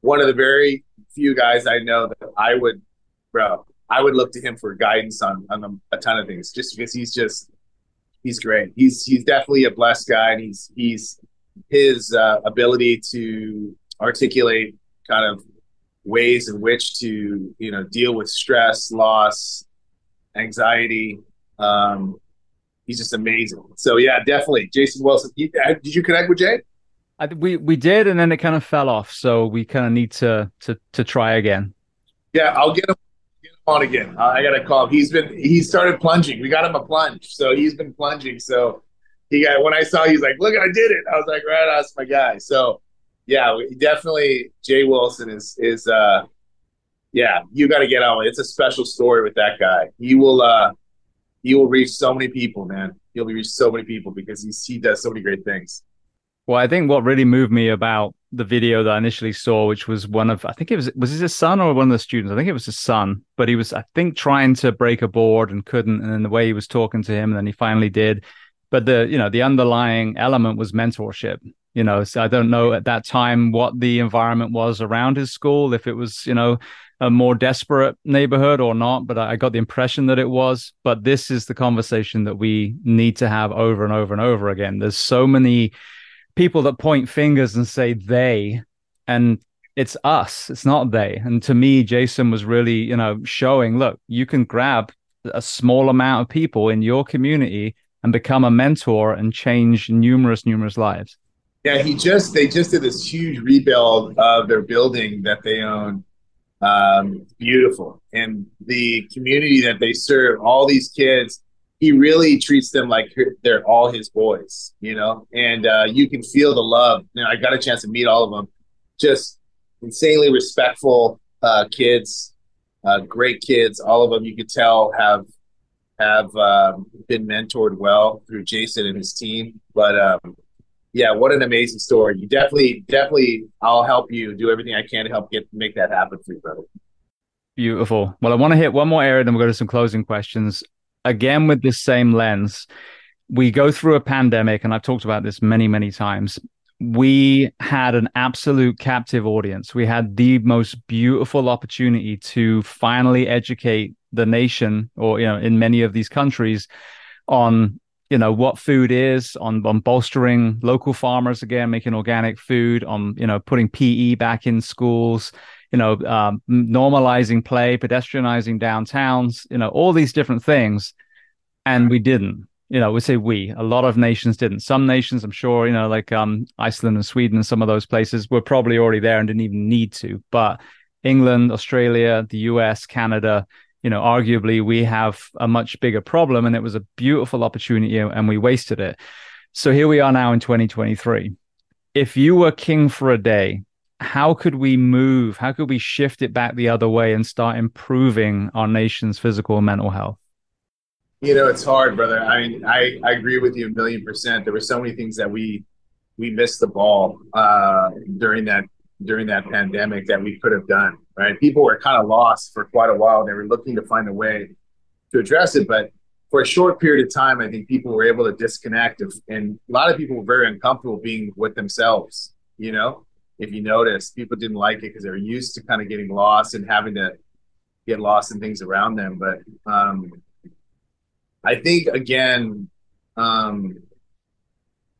S2: one of the very few guys I know that I would, bro, I would look to him for guidance on on a ton of things, just because he's just he's great. He's he's definitely a blessed guy, and he's he's his uh, ability to articulate kind of ways in which to you know deal with stress, loss, anxiety. Um, he's just amazing. So yeah, definitely, Jason Wilson. Uh, did you connect with Jay?
S1: I, we we did, and then it kind of fell off. So we kind of need to to to try again.
S2: Yeah, I'll get him on again. I got to call him. He's been he started plunging. We got him a plunge, so he's been plunging. So he got when I saw he's like, look, I did it. I was like, right, that's my guy. So yeah, definitely Jay Wilson is is uh yeah, you got to get on. It's a special story with that guy. He will uh he will reach so many people, man. He'll be reach so many people because he's he does so many great things.
S1: Well, I think what really moved me about the video that I initially saw, which was one of I think it was was his son or one of the students. I think it was his son, but he was I think trying to break a board and couldn't, and then the way he was talking to him, and then he finally did. But the you know the underlying element was mentorship, You know, so I don't know at that time what the environment was around his school, if it was, you know, a more desperate neighborhood or not, but I got the impression that it was. But this is the conversation that we need to have over and over and over again. There's so many people that point fingers and say they, and it's us, it's not they. And to me, Jason was really, you know, showing look, you can grab a small amount of people in your community and become a mentor and change numerous, numerous lives.
S2: Yeah, he just they just did this huge rebuild of their building that they own um, beautiful. And the community that they serve, all these kids, he really treats them like they're all his boys, you know, and uh, you can feel the love. You I got a chance to meet all of them. Just insanely respectful uh, kids, uh, great kids. All of them, you could tell, have have um, been mentored well through Jason and his team. But um, yeah, what an amazing story. You definitely, definitely, I'll help you do everything I can to help get make that happen for you, brother.
S1: Beautiful. Well, I want to hit one more area, then we'll go to some closing questions. Again, with this same lens, we go through a pandemic, and I've talked about this many, many times. We had an absolute captive audience. We had the most beautiful opportunity to finally educate the nation, or you know, in many of these countries, on you know what food is on on bolstering local farmers again making organic food on you know putting pe back in schools you know um, normalizing play pedestrianizing downtowns you know all these different things and we didn't you know we say we a lot of nations didn't some nations i'm sure you know like um iceland and sweden and some of those places were probably already there and didn't even need to but england australia the us canada you know, arguably we have a much bigger problem and it was a beautiful opportunity and we wasted it. So here we are now in 2023. If you were king for a day, how could we move? How could we shift it back the other way and start improving our nation's physical and mental health?
S2: You know, it's hard, brother. I mean, I, I agree with you a million percent. There were so many things that we we missed the ball uh, during that during that pandemic that we could have done, right? People were kind of lost for quite a while. They were looking to find a way to address it. But for a short period of time, I think people were able to disconnect. And a lot of people were very uncomfortable being with themselves. You know, if you notice, people didn't like it because they were used to kind of getting lost and having to get lost in things around them. But um, I think, again, um,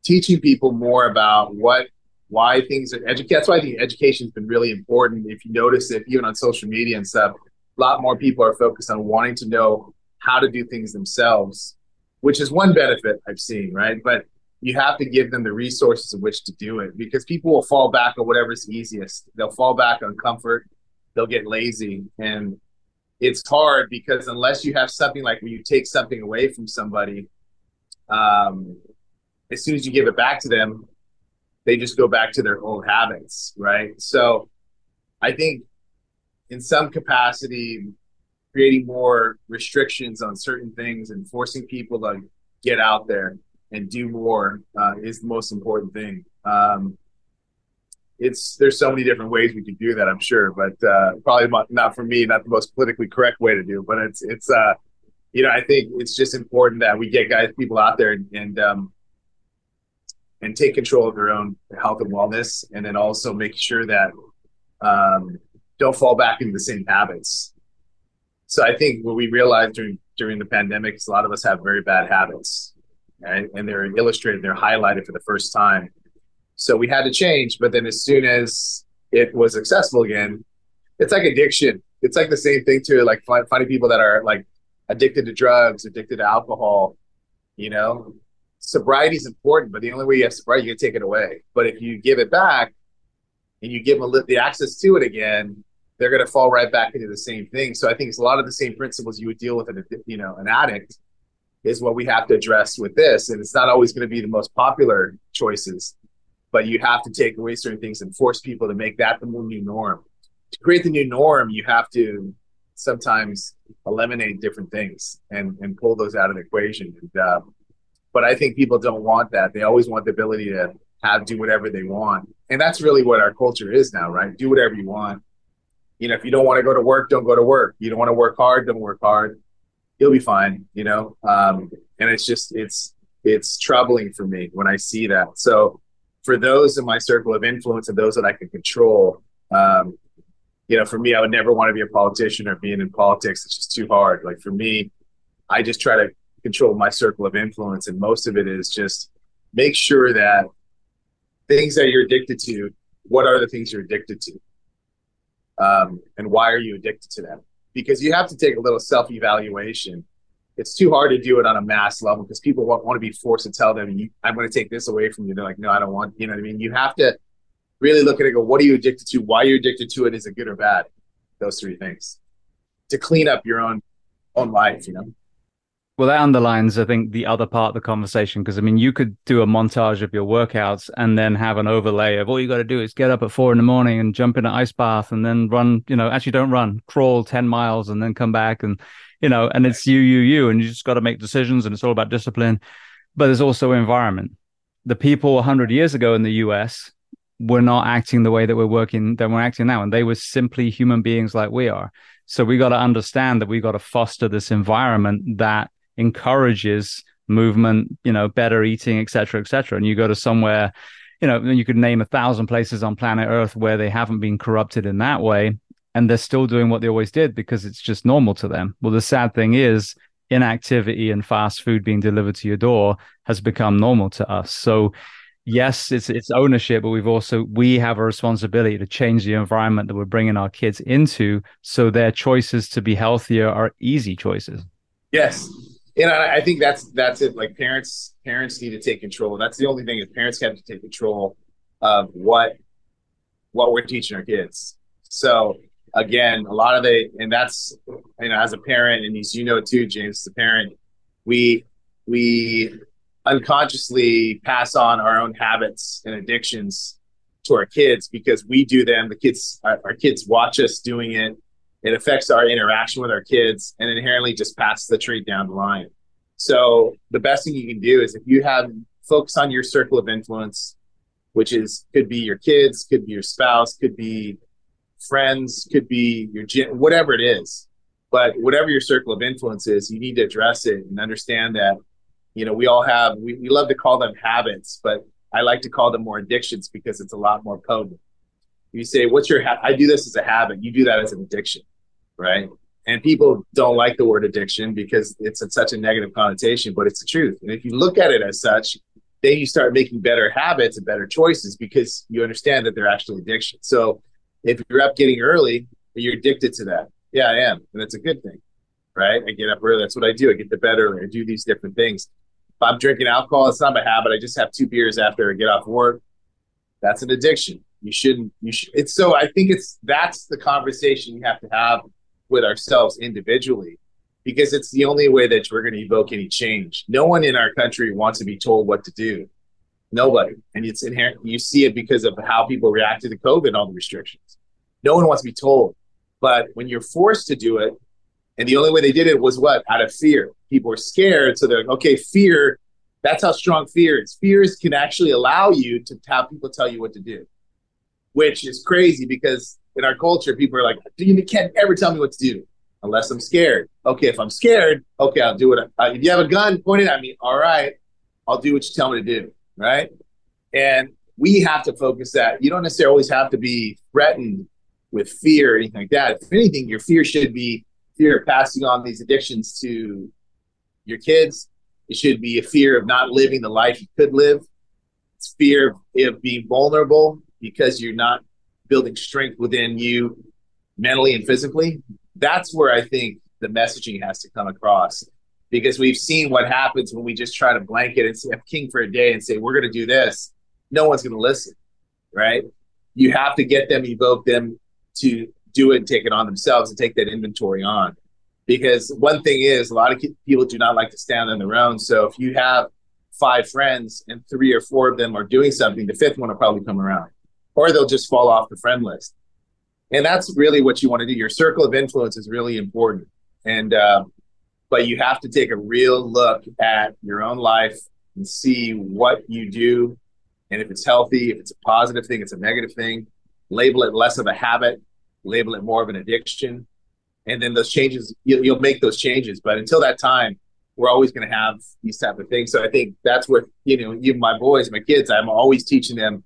S2: teaching people more about what why things are educated. That's why I think education has been really important. If you notice it, even on social media and stuff, a lot more people are focused on wanting to know how to do things themselves, which is one benefit I've seen, right? But you have to give them the resources in which to do it because people will fall back on whatever's easiest. They'll fall back on comfort. They'll get lazy. And it's hard because unless you have something like when you take something away from somebody, um, as soon as you give it back to them, they just go back to their old habits, right? So I think in some capacity, creating more restrictions on certain things and forcing people to get out there and do more uh, is the most important thing. Um, it's there's so many different ways we could do that, I'm sure, but uh, probably not for me, not the most politically correct way to do. But it's it's uh, you know I think it's just important that we get guys people out there and, and um, and take control of their own health and wellness, and then also make sure that um, don't fall back into the same habits. So I think what we realized during during the pandemic is a lot of us have very bad habits, and they're illustrated, they're highlighted for the first time. So we had to change, but then as soon as it was accessible again, it's like addiction. It's like the same thing to like finding people that are like addicted to drugs, addicted to alcohol. You know, sobriety is important, but the only way you have sobriety, you can take it away. But if you give it back and you give them the access to it again, they're going to fall right back into the same thing. So I think it's a lot of the same principles you would deal with an, you know, an addict is what we have to address with this. And it's not always going to be the most popular choices, but you have to take away certain things and force people to make that the new norm. To create the new norm, you have to sometimes eliminate different things and, and pull those out of the equation. And, uh, but I think people don't want that. They always want the ability to have do whatever they want. And that's really what our culture is now, right? Do whatever you want. You know, if you don't want to go to work, don't go to work. You don't want to work hard, don't work hard. You'll be fine, you know? Um, and it's just it's it's troubling for me when I see that. So for those in my circle of influence and those that I can control, um, you know, for me, I would never want to be a politician or being in politics. It's just too hard. Like for me, I just try to control my circle of influence, and most of it is just make sure that things that you're addicted to, what are the things you're addicted to, um, and why are you addicted to them? Because you have to take a little self evaluation it's too hard to do it on a mass level because people want, want to be forced to tell them, I'm going to take this away from you. They're like, no, I don't want, you know what I mean? You have to really look at it go, what are you addicted to? Why are you addicted to it? Is it good or bad? Those three things to clean up your own, own life, you know?
S1: Well, that underlines, I think, the other part of the conversation. Because I mean, you could do a montage of your workouts and then have an overlay of all you got to do is get up at four in the morning and jump in an ice bath and then run, you know, actually don't run, crawl 10 miles and then come back and you know, and it's you, you, you, and you just got to make decisions and it's all about discipline. But there's also environment. The people 100 years ago in the US were not acting the way that we're working, that we're acting now. And they were simply human beings like we are. So we got to understand that we got to foster this environment that encourages movement, you know, better eating, et cetera, et cetera. And you go to somewhere, you know, you could name a thousand places on planet Earth where they haven't been corrupted in that way and they're still doing what they always did because it's just normal to them. Well, the sad thing is, inactivity and fast food being delivered to your door has become normal to us. So, yes, it's it's ownership, but we've also we have a responsibility to change the environment that we're bringing our kids into, so their choices to be healthier are easy choices.
S2: Yes, and I think that's that's it. Like parents, parents need to take control. That's the only thing is parents have to take control of what what we're teaching our kids. So again, a lot of the, and that's, you know, as a parent, and as you know too, James, as a parent, we, we unconsciously pass on our own habits and addictions to our kids because we do them. The kids, our, our kids watch us doing it. It affects our interaction with our kids and inherently just passes the trait down the line. So the best thing you can do is if you have focus on your circle of influence, which is could be your kids, could be your spouse, could be friends, could be your whatever it is. But whatever your circle of influence is, you need to address it and understand that, you know, we all have, we, we love to call them habits, but I like to call them more addictions because it's a lot more potent. You say, what's your, ha-? I do this as a habit. You do that as an addiction, right? And people don't like the word addiction because it's such a negative connotation, but it's the truth. And if you look at it as such, then you start making better habits and better choices because you understand that they're actually addiction. So if you're up getting early, you're addicted to that. Yeah, I am. And that's a good thing, right? I get up early. That's what I do. I get to bed early. I do these different things. If I'm drinking alcohol, it's not my habit. I just have two beers after I get off work. That's an addiction. You shouldn't, you should, it's so, I think it's, that's the conversation you have to have with ourselves individually because it's the only way that we're going to evoke any change. No one in our country wants to be told what to do. Nobody. And it's inherent. You see it because of how people reacted to COVID and all the restrictions. No one wants to be told. But when you're forced to do it, and the only way they did it was what? Out of fear. People were scared. So they're like, okay, fear, that's how strong fear is. Fears can actually allow you to have people tell you what to do, which is crazy because in our culture, people are like, you can't ever tell me what to do unless I'm scared. Okay, if I'm scared, okay, I'll do it. Uh, if you have a gun pointed at me, all right, I'll do what you tell me to do right? And we have to focus that you don't necessarily always have to be threatened with fear or anything like that. If anything, your fear should be fear of passing on these addictions to your kids. It should be a fear of not living the life you could live. It's fear of being vulnerable because you're not building strength within you mentally and physically. That's where I think the messaging has to come across. Because we've seen what happens when we just try to blanket and say I'm king for a day and say we're going to do this. No one's going to listen right? You have to get them evoke them to do it and take it on themselves and take that inventory on. Because one thing is a lot of people do not like to stand on their own. So if you have five friends and three or four of them are doing something the fifth one will probably come around or they'll just fall off the friend list. And that's really what you want to do. Your circle of influence is really important. And uh, but you have to take a real look at your own life and see what you do. And if it's healthy if it's a positive thing it's a negative thing label it less of a habit label it more of an addiction. And then those changes you'll, you'll make those changes. But until that time we're always going to have these type of things. So I think that's what you know, even my boys, my kids, I'm always teaching them,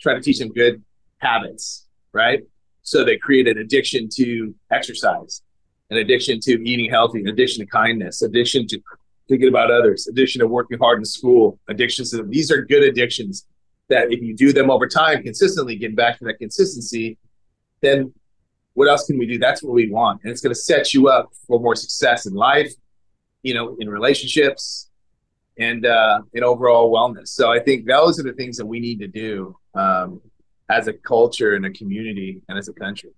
S2: trying to teach them good habits, right? So they create an addiction to exercise, an addiction to eating healthy, an addiction to kindness, addiction to thinking about others, addiction to working hard in school, addictions to these are good addictions that if you do them over time consistently, getting back to that consistency, then what else can we do? That's what we want. And it's going to set you up for more success in life, you know, in relationships and uh, in overall wellness. So I think those are the things that we need to do um, as a culture and a community and as a country.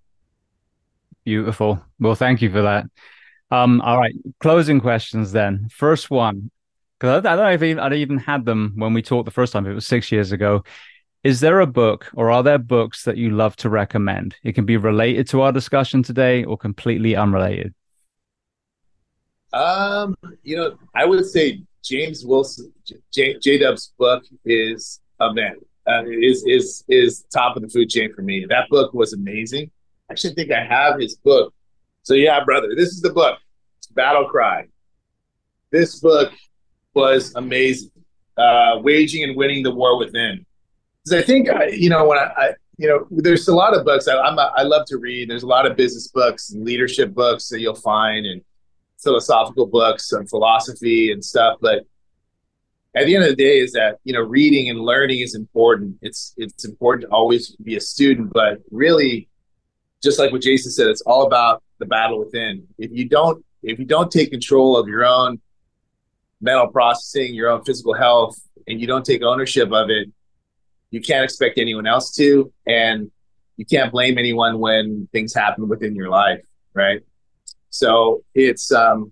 S1: Beautiful. Well, thank you for that. Um, all right, closing questions then. First one, because I, I, don't even I even had them when we talked the first time. It was six years ago. Is there a book or are there books that you love to recommend? It can be related to our discussion today or completely unrelated.
S2: Um, you know, I would say Jason Wilson, J, J Dub's book is a man. Uh, is is is top of the food chain for me. That book was amazing. I actually think I have his book. So yeah, brother, this is the book. Battle Cry. This book was amazing. Uh, waging and winning the war within. Because I think I, you know when I, I, you know there's a lot of books I, I'm a, I love to read. There's a lot of business books and leadership books that you'll find and philosophical books and philosophy and stuff. But at the end of the day, is that you know reading and learning is important. It's it's important to always be a student, but really, just like what Jason said, it's all about the battle within. If you don't if you don't take control of your own mental processing, your own physical health, and you don't take ownership of it, you can't expect anyone else to. And you can't blame anyone when things happen within your life, right? So it's um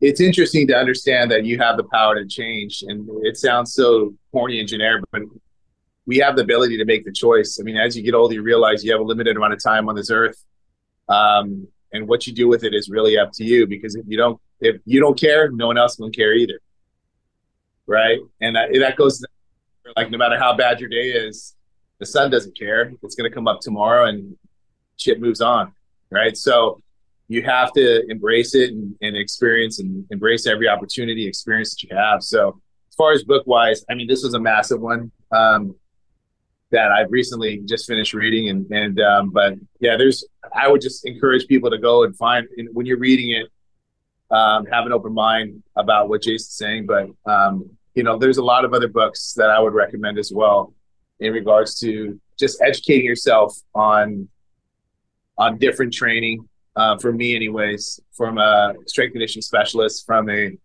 S2: it's interesting to understand that you have the power to change. And it sounds so corny and generic, but we have the ability to make the choice. I mean, as you get older, you realize you have a limited amount of time on this earth. Um, and what you do with it is really up to you because if you don't if you don't care no one else will care either right and that, that goes like no matter how bad your day is the sun doesn't care it's going to come up tomorrow and shit moves on right so you have to embrace it and, and experience and embrace every opportunity experience that you have so as far as book wise i mean this was a massive one um, that I've recently just finished reading. And, and um, but yeah, there's, I would just encourage people to go and find, when you're reading it, um, have an open mind about what Jason's saying. But, um, you know, there's a lot of other books that I would recommend as well in regards to just educating yourself on, on different training. Uh, for me, anyways, from a strength conditioning specialist, from a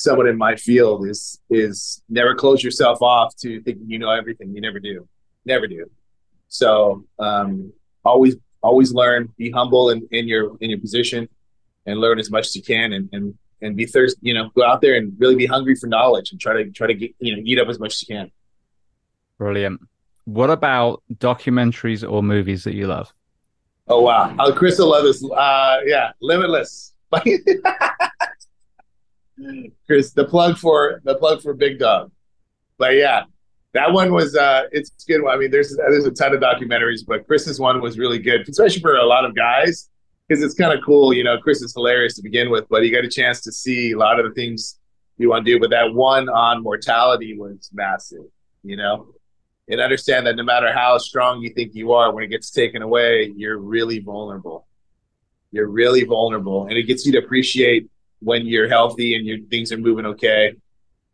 S2: someone in my field is is never close yourself off to thinking you know everything. You never do. Never do. So um, always always learn. Be humble in, in your in your position, and learn as much as you can, and and and be thirsty. You know, go out there and really be hungry for knowledge, and try to try to get you know eat up as much as you can.
S1: Brilliant. What about documentaries or movies that you love?
S2: Oh wow, Chris will love this. Uh, yeah, Limitless. Chris, the plug for the plug for Big Dog. But yeah, that one was uh it's good. I mean, there's there's a ton of documentaries, but Chris's one was really good, especially for a lot of guys, because it's kind of cool. You know, Chris is hilarious to begin with, but he got a chance to see a lot of the things you want to do. But that one on mortality was massive. You know, and understand that no matter how strong you think you are, when it gets taken away, you're really vulnerable. You're really vulnerable, and it gets you to appreciate when you're healthy and your things are moving okay.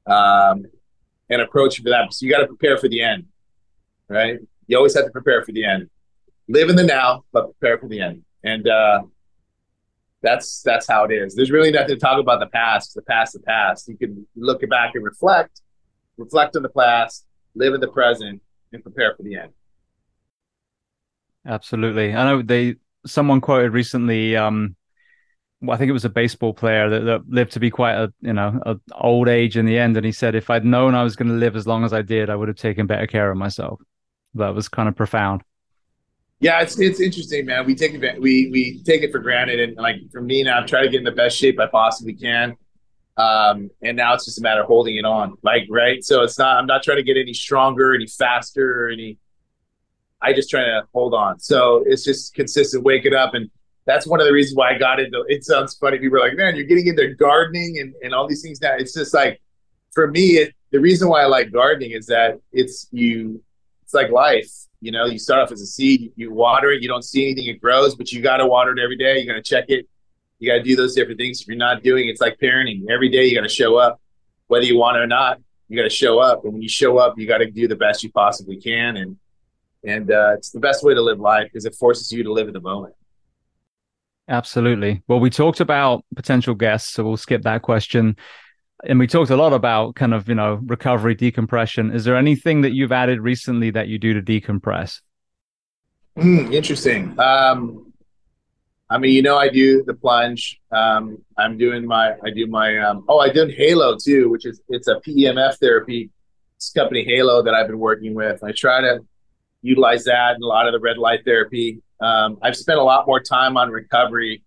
S2: Um, and approach for that. So you got to prepare for the end, right? You always have to prepare for the end. Live in the now, but prepare for the end. And uh, that's that's how it is. There's really nothing to talk about the past. The past, the past. You can look back and reflect, reflect on the past, live in the present, and prepare for the end.
S1: Absolutely. I know they someone quoted recently um, I think it was a baseball player that, that, lived to be quite a you know a old age in the end, and he said, "If I'd known I was going to live as long as I did, I would have taken better care of myself." That was kind of profound.
S2: Yeah, it's it's interesting, man. We take it we we take it for granted, and like for me now, I'm trying to get in the best shape I possibly can, um, and now it's just a matter of holding it on, like right. So it's not I'm not trying to get any stronger, any faster, or any. I just trying to hold on. So it's just consistent, waking up and that's one of the reasons why I got into. It sounds funny. People are like, "Man, you're getting into gardening and and all these things now." It's just like, for me, it, the reason why I like gardening is that it's you. It's like life. You know, you start off as a seed, you water it, you don't see anything, it grows, but you got to water it every day. You got to check it. You got to do those different things. If you're not doing, it's like parenting. Every day you got to show up, whether you want it or not. You got to show up, and when you show up, you got to do the best you possibly can, and and uh, it's the best way to live life because it forces you to live in the moment.
S1: Absolutely. Well, we talked about potential guests, so we'll skip that question. And we talked a lot about kind of, you know, recovery, decompression. Is there anything that you've added recently that you do to decompress?
S2: Mm, interesting. Um, I mean, you know, I do the plunge. Um, I'm doing my, I do my, um, oh, I did Halo too, which is, it's a PEMF therapy. It's company Halo that I've been working with. I try to utilize that and a lot of the red light therapy. Um, I've spent a lot more time on recovery,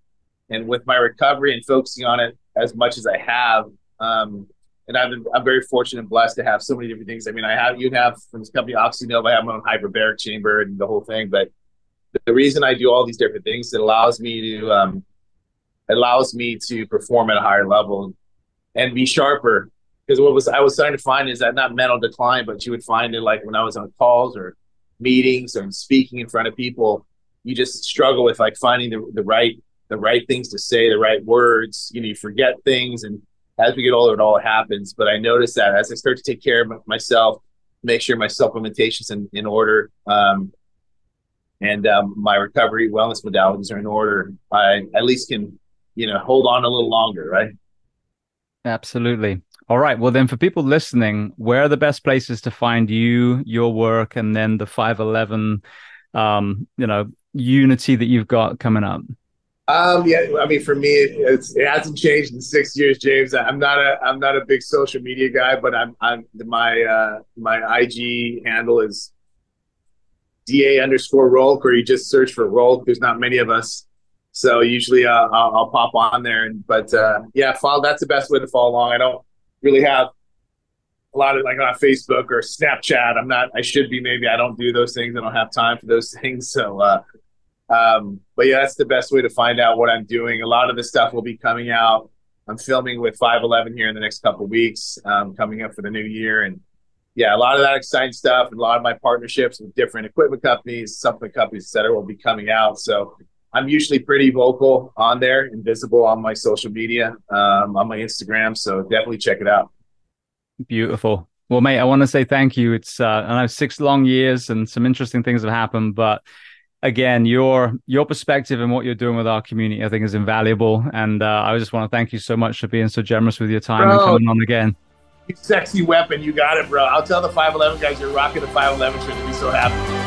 S2: and with my recovery and focusing on it as much as I have, um, and I've been, I'm very fortunate and blessed to have so many different things. I mean, I have you have from this company Oxynova, I have my own hyperbaric chamber and the whole thing. But the reason I do all these different things, it allows me to um, allows me to perform at a higher level and be sharper. Because what was I was starting to find is that not mental decline, but you would find it like when I was on calls or meetings or speaking in front of people, you just struggle with like finding the, the right the right things to say, the right words. You know, you forget things, and as we get older, it all happens. But I notice that as I start to take care of myself, make sure my supplementations in in order, um, and um, my recovery wellness modalities are in order, I at least can you know hold on a little longer, right?
S1: Absolutely. All right. Well, then, for people listening, where are the best places to find you, your work, and then the 5.11, um, you know, unity that you've got coming up?
S2: Um, yeah, I mean, for me, it's, it hasn't changed in six years, James. I'm not a I'm not a big social media guy, but I'm I'm my uh, my IG handle is da underscore Rulk, or you just search for Rulk. There's not many of us, so usually uh, I'll, I'll, pop on there. And but uh, yeah, follow. That's the best way to follow along. I don't really have a lot of like on Facebook or Snapchat. I'm not. I should be. Maybe I don't do those things. I don't have time for those things. So, uh, um, but yeah, that's the best way to find out what I'm doing. A lot of the stuff will be coming out. I'm filming with 5.11 here in the next couple weeks, um, coming up for the new year, and yeah, a lot of that exciting stuff, and a lot of my partnerships with different equipment companies, supplement companies, et cetera, will be coming out. So I'm usually pretty vocal on there and visible on my social media, um, on my Instagram. So definitely check it out.
S1: Beautiful. Well, mate, I want to say thank you. It's uh, I know six long years and some interesting things have happened, but again, your your perspective and what you're doing with our community, I think, is invaluable. And uh, I just want to thank you so much for being so generous with your time bro, and coming on again.
S2: Sexy weapon, you got it, bro. I'll tell the 5.11 guys you're rocking the 5.11 shirt. They'll be so happy.